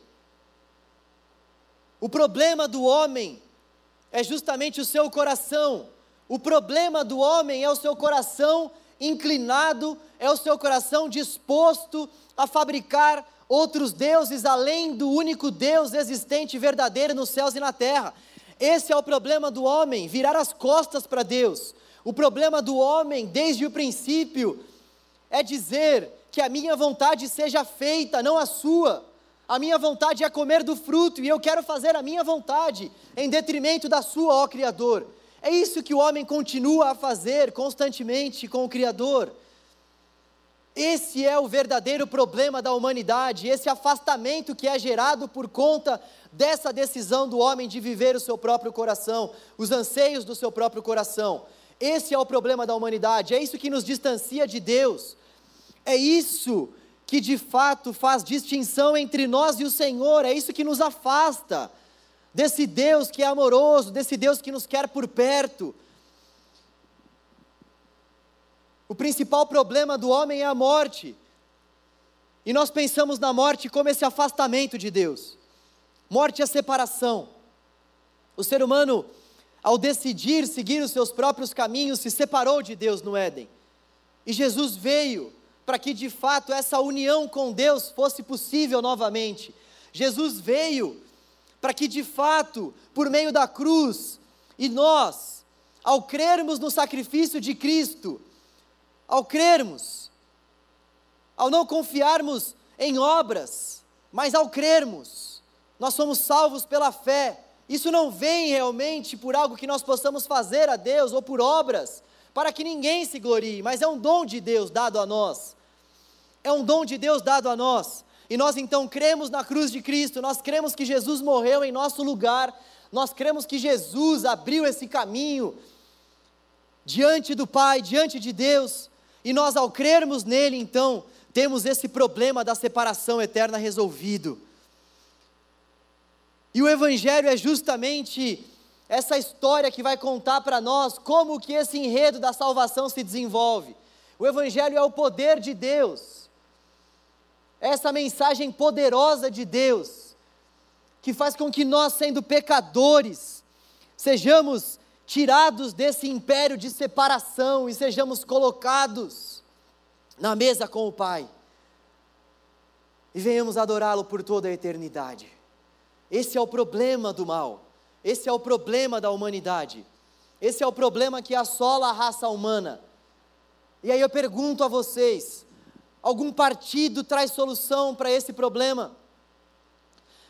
O problema do homem é justamente o seu coração. O problema do homem é o seu coração inclinado, é o seu coração disposto a fabricar outros deuses além do único Deus existente e verdadeiro nos céus e na terra. Esse é o problema do homem, virar as costas para Deus. O problema do homem, desde o princípio, é dizer que a minha vontade seja feita, não a sua. A minha vontade é comer do fruto e eu quero fazer a minha vontade em detrimento da sua, ó Criador. É isso que o homem continua a fazer constantemente com o Criador. Esse é o verdadeiro problema da humanidade, esse afastamento que é gerado por conta dessa decisão do homem de viver o seu próprio coração, os anseios do seu próprio coração. Esse é o problema da humanidade, é isso que nos distancia de Deus. É isso que de fato faz distinção entre nós e o Senhor, é isso que nos afasta desse Deus que é amoroso, desse Deus que nos quer por perto. O principal problema do homem é a morte. E nós pensamos na morte como esse afastamento de Deus. Morte é separação. O ser humano, ao decidir seguir os seus próprios caminhos, se separou de Deus no Éden. E Jesus veio para que de fato essa união com Deus fosse possível novamente. Jesus veio para que de fato, por meio da cruz, e nós, ao crermos no sacrifício de Cristo, ao crermos, ao não confiarmos em obras, mas ao crermos, nós somos salvos pela fé. Isso não vem realmente por algo que nós possamos fazer a Deus ou por obras, para que ninguém se glorie, mas é um dom de Deus dado a nós. É um dom de Deus dado a nós. E nós então cremos na cruz de Cristo, nós cremos que Jesus morreu em nosso lugar, nós cremos que Jesus abriu esse caminho diante do Pai, diante de Deus, e nós ao crermos nele, então, temos esse problema da separação eterna resolvido. E o Evangelho é justamente essa história que vai contar para nós como que esse enredo da salvação se desenvolve. O Evangelho é o poder de Deus, essa mensagem poderosa de Deus, que faz com que nós, sendo pecadores, sejamos tirados desse império de separação e sejamos colocados na mesa com o Pai e venhamos adorá-lo por toda a eternidade. Esse é o problema do mal, esse é o problema da humanidade, esse é o problema que assola a raça humana. E aí eu pergunto a vocês: algum partido traz solução para esse problema?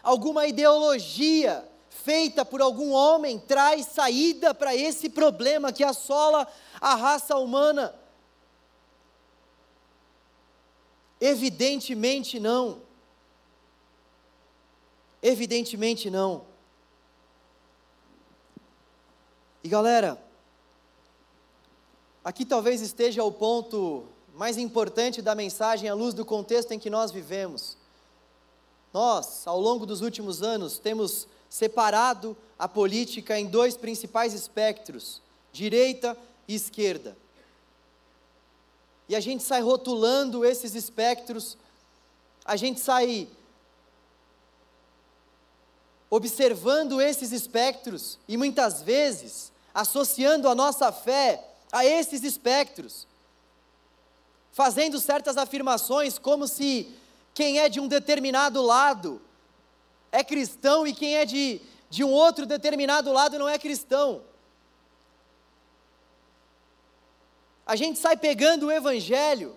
Alguma ideologia feita por algum homem traz saída para esse problema que assola a raça humana? Evidentemente não. Evidentemente não. E galera, aqui talvez esteja o ponto mais importante da mensagem à luz do contexto em que nós vivemos. Nós, ao longo dos últimos anos, temos separado a política em dois principais espectros, direita e esquerda. E a gente sai rotulando esses espectros, a gente sai observando esses espectros e muitas vezes associando a nossa fé a esses espectros, fazendo certas afirmações como se quem é de um determinado lado é cristão e quem é de, de um outro determinado lado não é cristão. A gente sai pegando o Evangelho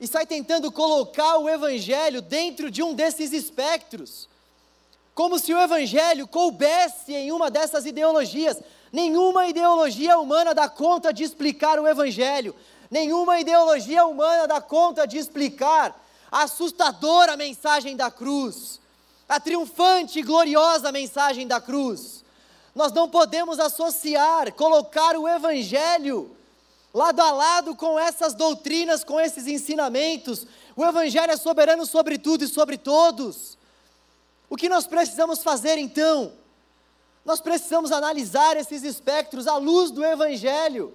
e sai tentando colocar o Evangelho dentro de um desses espectros, como se o Evangelho coubesse em uma dessas ideologias. Nenhuma ideologia humana dá conta de explicar o Evangelho, nenhuma ideologia humana dá conta de explicar a assustadora mensagem da cruz, a triunfante e gloriosa mensagem da cruz. Nós não podemos associar, colocar o Evangelho lado a lado com essas doutrinas, com esses ensinamentos. O Evangelho é soberano sobre tudo e sobre todos. O que nós precisamos fazer então? Nós precisamos analisar esses espectros à luz do Evangelho.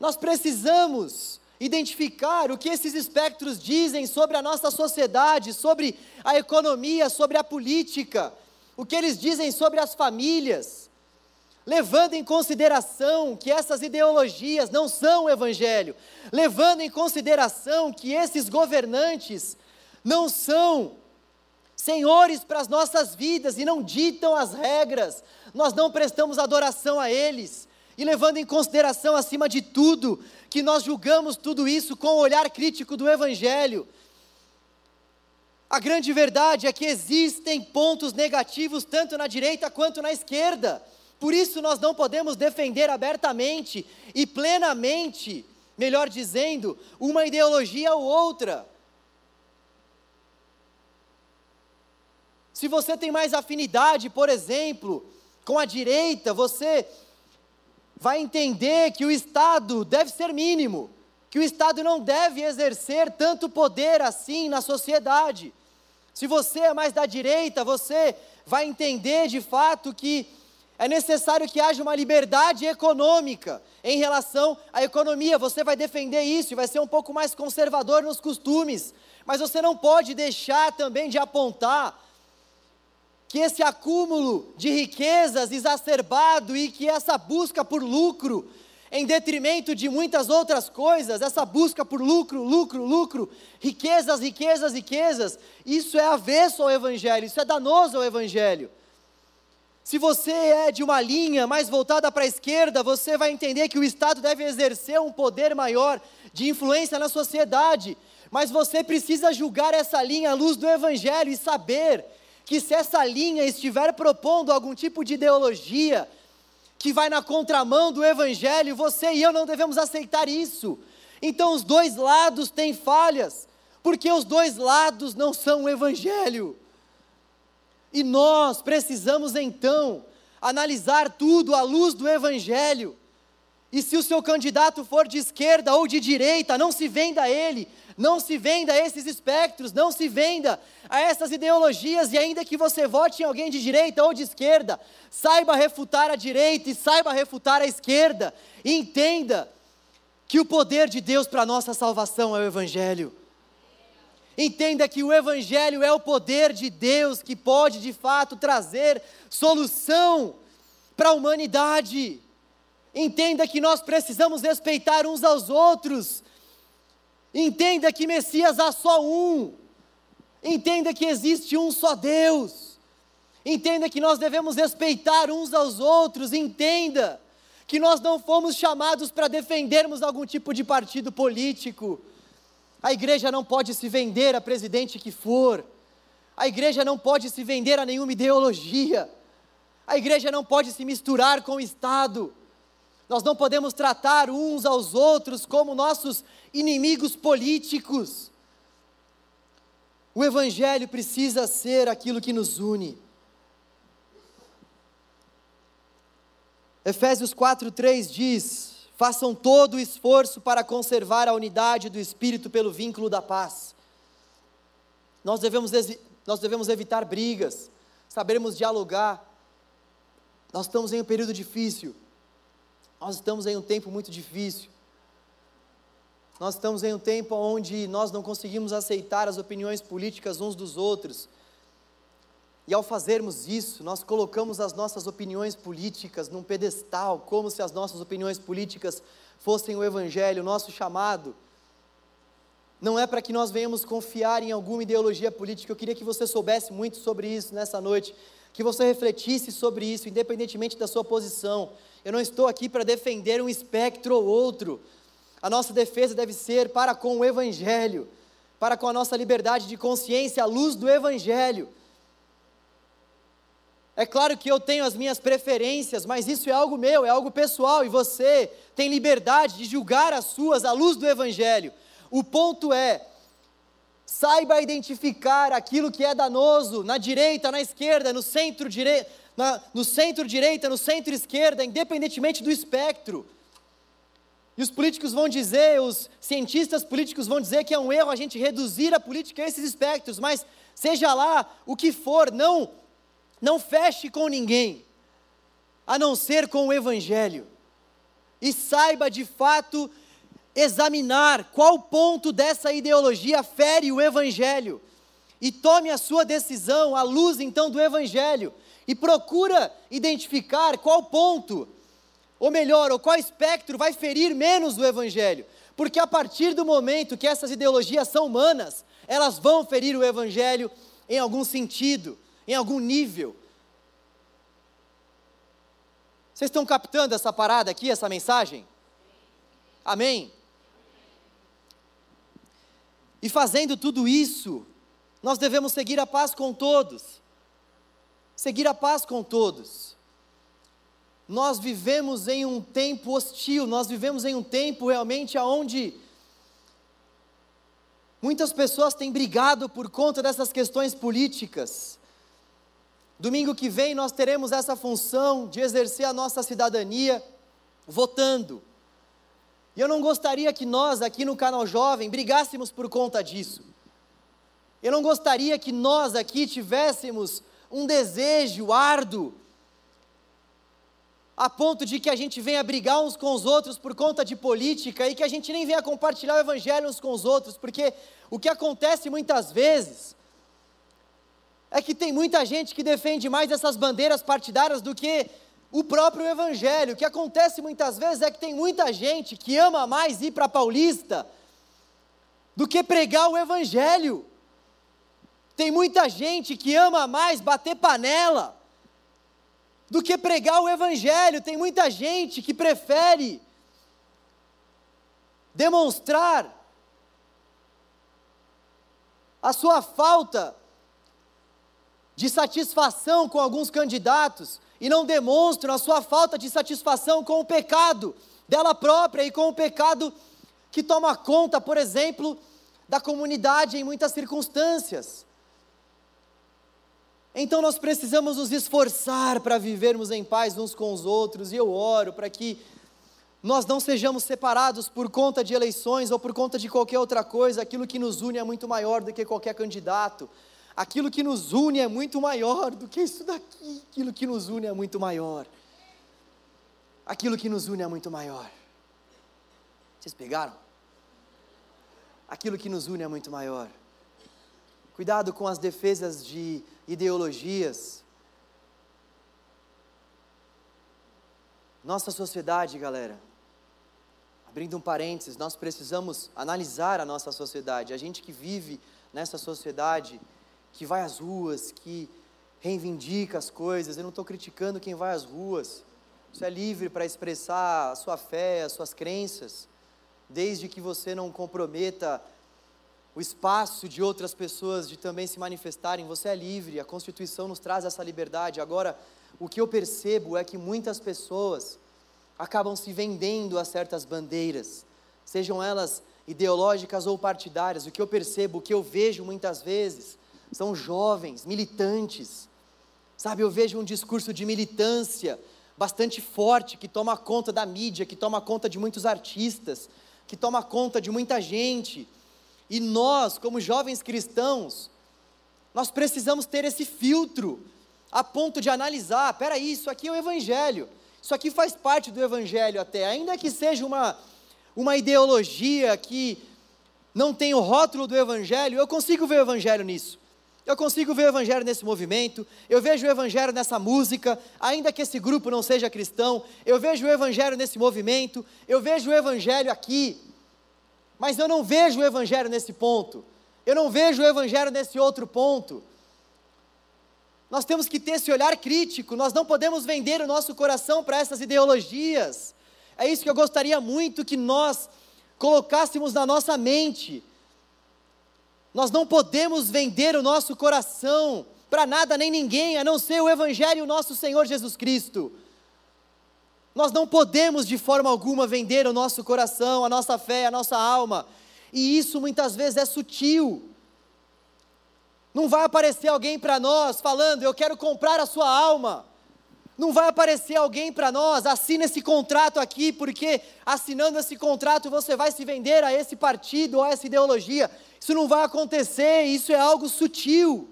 Nós precisamos identificar o que esses espectros dizem sobre a nossa sociedade, sobre a economia, sobre a política, o que eles dizem sobre as famílias levando em consideração que essas ideologias não são o Evangelho, levando em consideração que esses governantes não são senhores para as nossas vidas e não ditam as regras, nós não prestamos adoração a eles, e levando em consideração, acima de tudo, que nós julgamos tudo isso com o olhar crítico do Evangelho. A grande verdade é que existem pontos negativos tanto na direita quanto na esquerda. Por isso nós não podemos defender abertamente e plenamente, melhor dizendo, uma ideologia ou outra. Se você tem mais afinidade, por exemplo, com a direita, você vai entender que o Estado deve ser mínimo, que o Estado não deve exercer tanto poder assim na sociedade. Se você é mais da direita, você vai entender de fato que é necessário que haja uma liberdade econômica em relação à economia. Você vai defender isso e vai ser um pouco mais conservador nos costumes, mas você não pode deixar também de apontar que esse acúmulo de riquezas exacerbado e que essa busca por lucro, em detrimento de muitas outras coisas, essa busca por lucro, lucro, lucro, riquezas, riquezas, riquezas, isso é avesso ao Evangelho, isso é danoso ao Evangelho. Se você é de uma linha mais voltada para a esquerda, você vai entender que o Estado deve exercer um poder maior de influência na sociedade. Mas você precisa julgar essa linha à luz do Evangelho e saber que se essa linha estiver propondo algum tipo de ideologia que vai na contramão do Evangelho, você e eu não devemos aceitar isso. Então os dois lados têm falhas, porque os dois lados não são o Evangelho. E nós precisamos então analisar tudo à luz do Evangelho. E se o seu candidato for de esquerda ou de direita, não se venda a ele, não se venda a esses espectros, não se venda a essas ideologias, e ainda que você vote em alguém de direita ou de esquerda, saiba refutar a direita e saiba refutar a esquerda, e entenda que o poder de Deus para a nossa salvação é o Evangelho. Entenda que o Evangelho é o poder de Deus que pode de fato trazer solução para a humanidade. Entenda que nós precisamos respeitar uns aos outros. Entenda que Messias há só um. Entenda que existe um só Deus. Entenda que nós devemos respeitar uns aos outros. Entenda que nós não fomos chamados para defendermos algum tipo de partido político. A igreja não pode se vender a presidente que for. A igreja não pode se vender a nenhuma ideologia. A igreja não pode se misturar com o Estado. Nós não podemos tratar uns aos outros como nossos inimigos políticos. O Evangelho precisa ser aquilo que nos une. Efésios 4,3 diz: façam todo o esforço para conservar a unidade do Espírito pelo vínculo da paz. Nós devemos, nós devemos evitar brigas, sabermos dialogar. Nós estamos em um período difícil, nós estamos em um tempo muito difícil. Nós estamos em um tempo onde nós não conseguimos aceitar as opiniões políticas uns dos outros. E ao fazermos isso, nós colocamos as nossas opiniões políticas num pedestal, como se as nossas opiniões políticas fossem o Evangelho, o nosso chamado. Não é para que nós venhamos confiar em alguma ideologia política, eu queria que você soubesse muito sobre isso nessa noite, que você refletisse sobre isso, independentemente da sua posição. Eu não estou aqui para defender um espectro ou outro, a nossa defesa deve ser para com o Evangelho, para com a nossa liberdade de consciência à luz do Evangelho. É claro que eu tenho as minhas preferências, mas isso é algo meu, é algo pessoal, e você tem liberdade de julgar as suas à luz do Evangelho. O ponto é, saiba identificar aquilo que é danoso na direita, na esquerda, no centro-direita, no centro-direita, no centro-esquerda, independentemente do espectro. E os políticos vão dizer, os cientistas políticos vão dizer que é um erro a gente reduzir a política a esses espectros, mas seja lá o que for, não não feche com ninguém, a não ser com o evangelho. E saiba de fato examinar qual ponto dessa ideologia fere o evangelho. E tome a sua decisão à luz então do evangelho e procura identificar qual ponto ou melhor, ou qual espectro vai ferir menos o Evangelho. Porque a partir do momento que essas ideologias são humanas, elas vão ferir o Evangelho em algum sentido, em algum nível. Vocês estão captando essa parada aqui, essa mensagem? Amém? E fazendo tudo isso, nós devemos seguir a paz com todos. Seguir a paz com todos nós vivemos em um tempo hostil, nós vivemos em um tempo realmente onde muitas pessoas têm brigado por conta dessas questões políticas. Domingo que vem nós teremos essa função de exercer a nossa cidadania votando. E eu não gostaria que nós aqui no canal Jovem brigássemos por conta disso. Eu não gostaria que nós aqui tivéssemos um desejo árduo a ponto de que a gente venha brigar uns com os outros por conta de política e que a gente nem venha compartilhar o evangelho uns com os outros, porque o que acontece muitas vezes é que tem muita gente que defende mais essas bandeiras partidárias do que o próprio evangelho. O que acontece muitas vezes é que tem muita gente que ama mais ir para Paulista do que pregar o evangelho. Tem muita gente que ama mais bater panela do que pregar o Evangelho. Tem muita gente que prefere demonstrar a sua falta de satisfação com alguns candidatos e não demonstram a sua falta de satisfação com o pecado dela própria e com o pecado que toma conta, por exemplo, da comunidade em muitas circunstâncias. Então nós precisamos nos esforçar para vivermos em paz uns com os outros, e eu oro para que nós não sejamos separados por conta de eleições ou por conta de qualquer outra coisa, aquilo que nos une é muito maior do que qualquer candidato, aquilo que nos une é muito maior do que isso daqui, aquilo que nos une é muito maior. Aquilo que nos une é muito maior. Vocês pegaram? Aquilo que nos une é muito maior. Cuidado com as defesas de ideologias. Nossa sociedade, galera, abrindo um parênteses, nós precisamos analisar a nossa sociedade. A gente que vive nessa sociedade, que vai às ruas, que reivindica as coisas. Eu não estou criticando quem vai às ruas. Você é livre para expressar a sua fé, as suas crenças, desde que você não comprometa o espaço de outras pessoas de também se manifestarem. Você é livre, a Constituição nos traz essa liberdade. Agora, o que eu percebo é que muitas pessoas acabam se vendendo a certas bandeiras, sejam elas ideológicas ou partidárias. O que eu percebo, o que eu vejo muitas vezes, são jovens, militantes. Sabe, eu vejo um discurso de militância bastante forte que toma conta da mídia, que toma conta de muitos artistas, que toma conta de muita gente e nós, como jovens cristãos, nós precisamos ter esse filtro a ponto de analisar, peraí, isso aqui é o evangelho. Isso aqui faz parte do evangelho até, ainda que seja uma uma ideologia que não tem o rótulo do evangelho, eu consigo ver o evangelho nisso. Eu consigo ver o evangelho nesse movimento, eu vejo o evangelho nessa música, ainda que esse grupo não seja cristão, eu vejo o evangelho nesse movimento, eu vejo o evangelho aqui. Mas eu não vejo o Evangelho nesse ponto. Eu não vejo o Evangelho nesse outro ponto. Nós temos que ter esse olhar crítico, nós não podemos vender o nosso coração para essas ideologias. É isso que eu gostaria muito que nós colocássemos na nossa mente. Nós não podemos vender o nosso coração para nada nem ninguém, a não ser o Evangelho e o nosso Senhor Jesus Cristo. Nós não podemos de forma alguma vender o nosso coração, a nossa fé, a nossa alma. E isso muitas vezes é sutil. Não vai aparecer alguém para nós falando, eu quero comprar a sua alma. Não vai aparecer alguém para nós, assina esse contrato aqui, porque assinando esse contrato você vai se vender a esse partido ou a essa ideologia. Isso não vai acontecer, isso é algo sutil.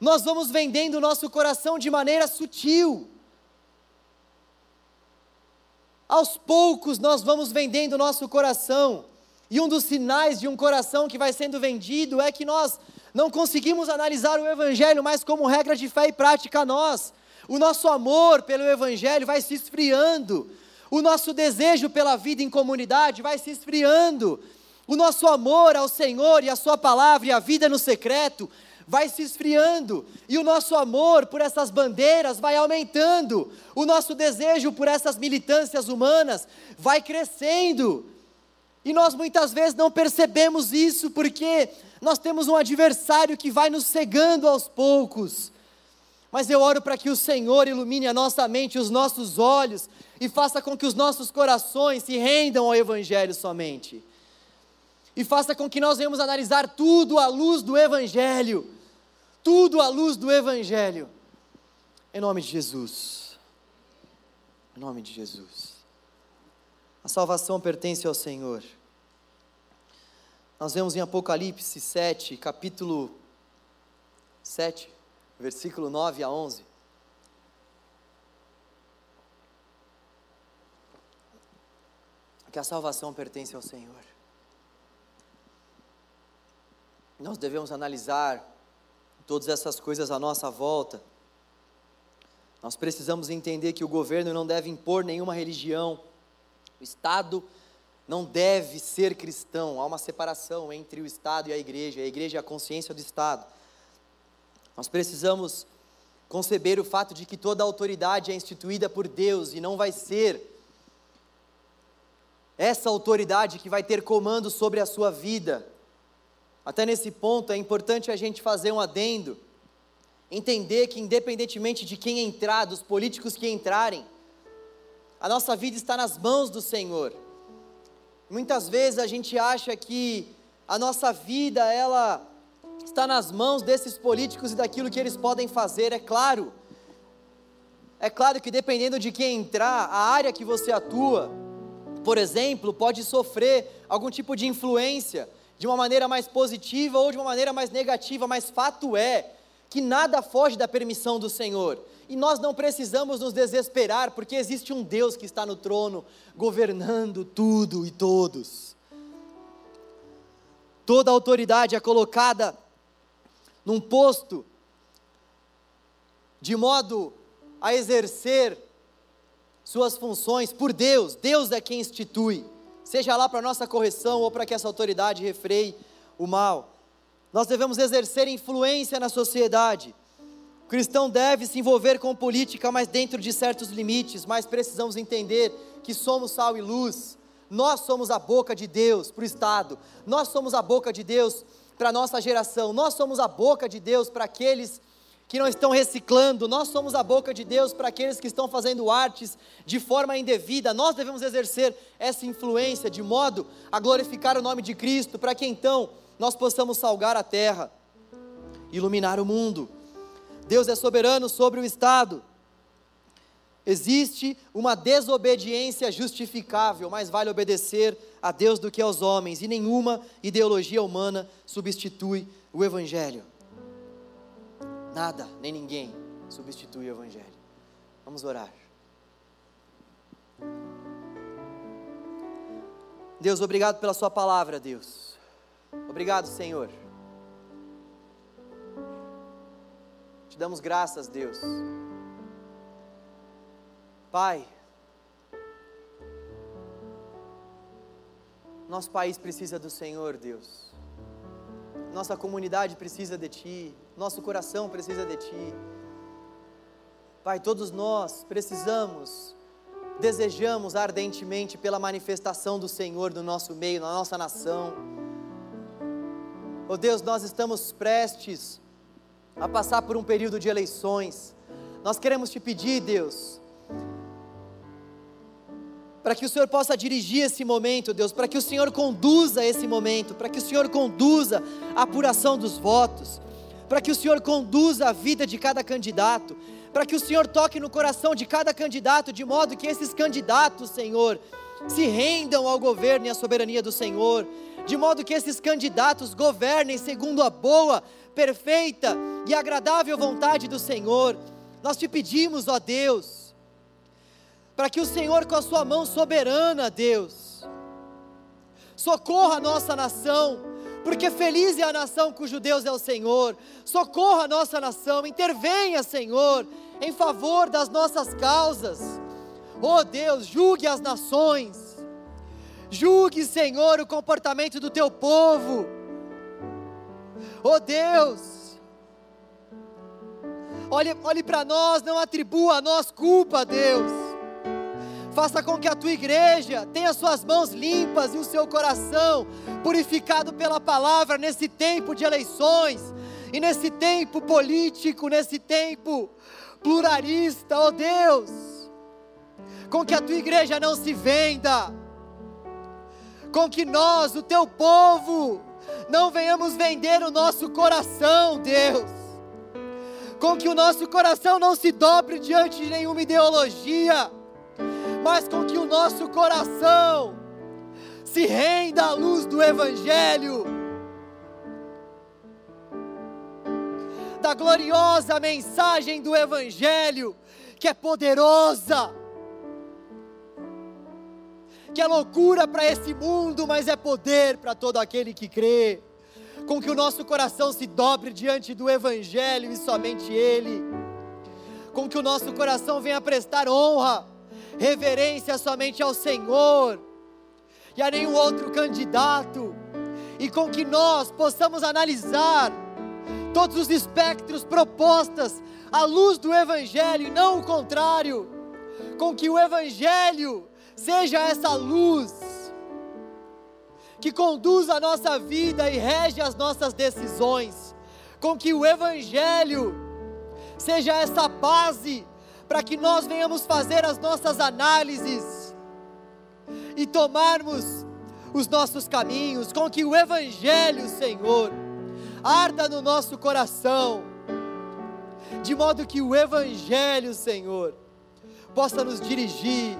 Nós vamos vendendo o nosso coração de maneira sutil. Aos poucos nós vamos vendendo o nosso coração. E um dos sinais de um coração que vai sendo vendido é que nós não conseguimos analisar o Evangelho mais como regra de fé e prática a nós. O nosso amor pelo Evangelho vai se esfriando. O nosso desejo pela vida em comunidade vai se esfriando. O nosso amor ao Senhor e a Sua palavra e a vida no secreto vai se esfriando e o nosso amor por essas bandeiras vai aumentando, o nosso desejo por essas militâncias humanas vai crescendo. E nós muitas vezes não percebemos isso porque nós temos um adversário que vai nos cegando aos poucos. Mas eu oro para que o Senhor ilumine a nossa mente, os nossos olhos e faça com que os nossos corações se rendam ao Evangelho somente. E faça com que nós venhamos analisar tudo à luz do Evangelho tudo à luz do Evangelho. Em nome de Jesus. Em nome de Jesus. A salvação pertence ao Senhor. Nós vemos em Apocalipse 7, capítulo 7, versículo 9 a 11. Que a salvação pertence ao Senhor. Nós devemos analisar todas essas coisas à nossa volta. Nós precisamos entender que o governo não deve impor nenhuma religião, o Estado não deve ser cristão, há uma separação entre o Estado e a igreja, a igreja é a consciência do Estado. Nós precisamos conceber o fato de que toda autoridade é instituída por Deus e não vai ser essa autoridade que vai ter comando sobre a sua vida. Até nesse ponto é importante a gente fazer um adendo, entender que independentemente de quem entrar, dos políticos que entrarem, a nossa vida está nas mãos do Senhor. Muitas vezes a gente acha que a nossa vida ela está nas mãos desses políticos e daquilo que eles podem fazer, é claro. É claro que dependendo de quem entrar, a área que você atua, por exemplo, pode sofrer algum tipo de influência de uma maneira mais positiva ou de uma maneira mais negativa, mas fato é que nada foge da permissão do Senhor. E nós não precisamos nos desesperar, porque existe um Deus que está no trono, governando tudo e todos. Toda autoridade é colocada num posto de modo a exercer suas funções por Deus. Deus é quem institui, seja lá para nossa correção ou para que essa autoridade refreie o mal. Nós devemos exercer influência na sociedade. O cristão deve se envolver com política, mas dentro de certos limites, mas precisamos entender que somos sal e luz. Nós somos a boca de Deus para o Estado, nós somos a boca de Deus para a nossa geração, nós somos a boca de Deus para aqueles que não estão reciclando, nós somos a boca de Deus para aqueles que estão fazendo artes de forma indevida, nós devemos exercer essa influência de modo a glorificar o nome de Cristo, para que então nós possamos salgar a terra, iluminar o mundo. Deus é soberano sobre o Estado. Existe uma desobediência justificável, mais vale obedecer a Deus do que aos homens, e nenhuma ideologia humana substitui o Evangelho. Nada, nem ninguém substitui o Evangelho. Vamos orar. Deus, obrigado pela Sua palavra, Deus. Obrigado, Senhor. Te damos graças, Deus. Pai, nosso país precisa do Senhor, Deus. Nossa comunidade precisa de Ti nosso coração precisa de Ti. Pai, todos nós precisamos, desejamos ardentemente pela manifestação do Senhor no nosso meio, na nossa nação. Oh Deus, nós estamos prestes a passar por um período de eleições. Nós queremos te pedir, Deus, para que o Senhor possa dirigir esse momento, Deus, para que o Senhor conduza esse momento, para que o Senhor conduza a apuração dos votos para que o Senhor conduza a vida de cada candidato, para que o Senhor toque no coração de cada candidato, de modo que esses candidatos, Senhor, se rendam ao governo e à soberania do Senhor, de modo que esses candidatos governem segundo a boa, perfeita e agradável vontade do Senhor. Nós te pedimos, ó Deus, para que o Senhor, com a sua mão soberana, Deus, socorra a nossa nação, porque feliz é a nação cujo Deus é o Senhor. Socorra a nossa nação, intervenha, Senhor, em favor das nossas causas. Oh Deus, julgue as nações. Julgue, Senhor, o comportamento do teu povo. Oh Deus, olhe, olhe para nós, não atribua a nós culpa, Deus faça com que a tua igreja tenha suas mãos limpas e o seu coração purificado pela palavra nesse tempo de eleições e nesse tempo político, nesse tempo pluralista, ó oh Deus, com que a tua igreja não se venda, com que nós, o teu povo, não venhamos vender o nosso coração, Deus, com que o nosso coração não se dobre diante de nenhuma ideologia, mas com que o nosso coração se renda à luz do Evangelho, da gloriosa mensagem do Evangelho, que é poderosa, que é loucura para esse mundo, mas é poder para todo aquele que crê. Com que o nosso coração se dobre diante do Evangelho e somente Ele. Com que o nosso coração venha prestar honra reverência somente ao Senhor e a nenhum outro candidato, e com que nós possamos analisar todos os espectros propostas à luz do Evangelho não o contrário, com que o Evangelho seja essa luz que conduz a nossa vida e rege as nossas decisões, com que o Evangelho seja essa base para que nós venhamos fazer as nossas análises e tomarmos os nossos caminhos, com que o Evangelho, Senhor, arda no nosso coração, de modo que o Evangelho, Senhor, possa nos dirigir,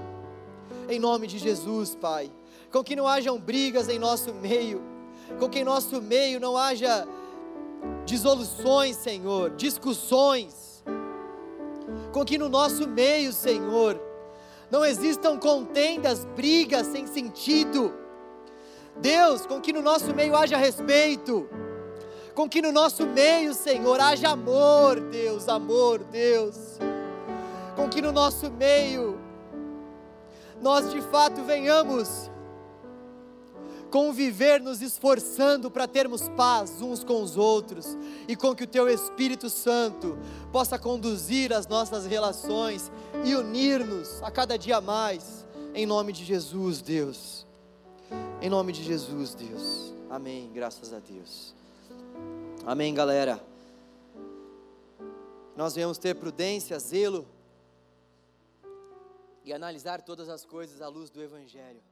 em nome de Jesus, Pai, com que não hajam brigas em nosso meio, com que em nosso meio não haja dissoluções, Senhor, discussões, com que no nosso meio, Senhor, não existam contendas, brigas sem sentido. Deus, com que no nosso meio haja respeito, com que no nosso meio, Senhor, haja amor, Deus, amor, Deus, com que no nosso meio nós de fato venhamos conviver nos esforçando para termos paz uns com os outros e com que o Teu Espírito Santo possa conduzir as nossas relações e unir-nos a cada dia mais, em nome de Jesus, Deus. Em nome de Jesus, Deus. Amém. Graças a Deus. Amém, galera. Nós viemos ter prudência, zelo e analisar todas as coisas à luz do Evangelho.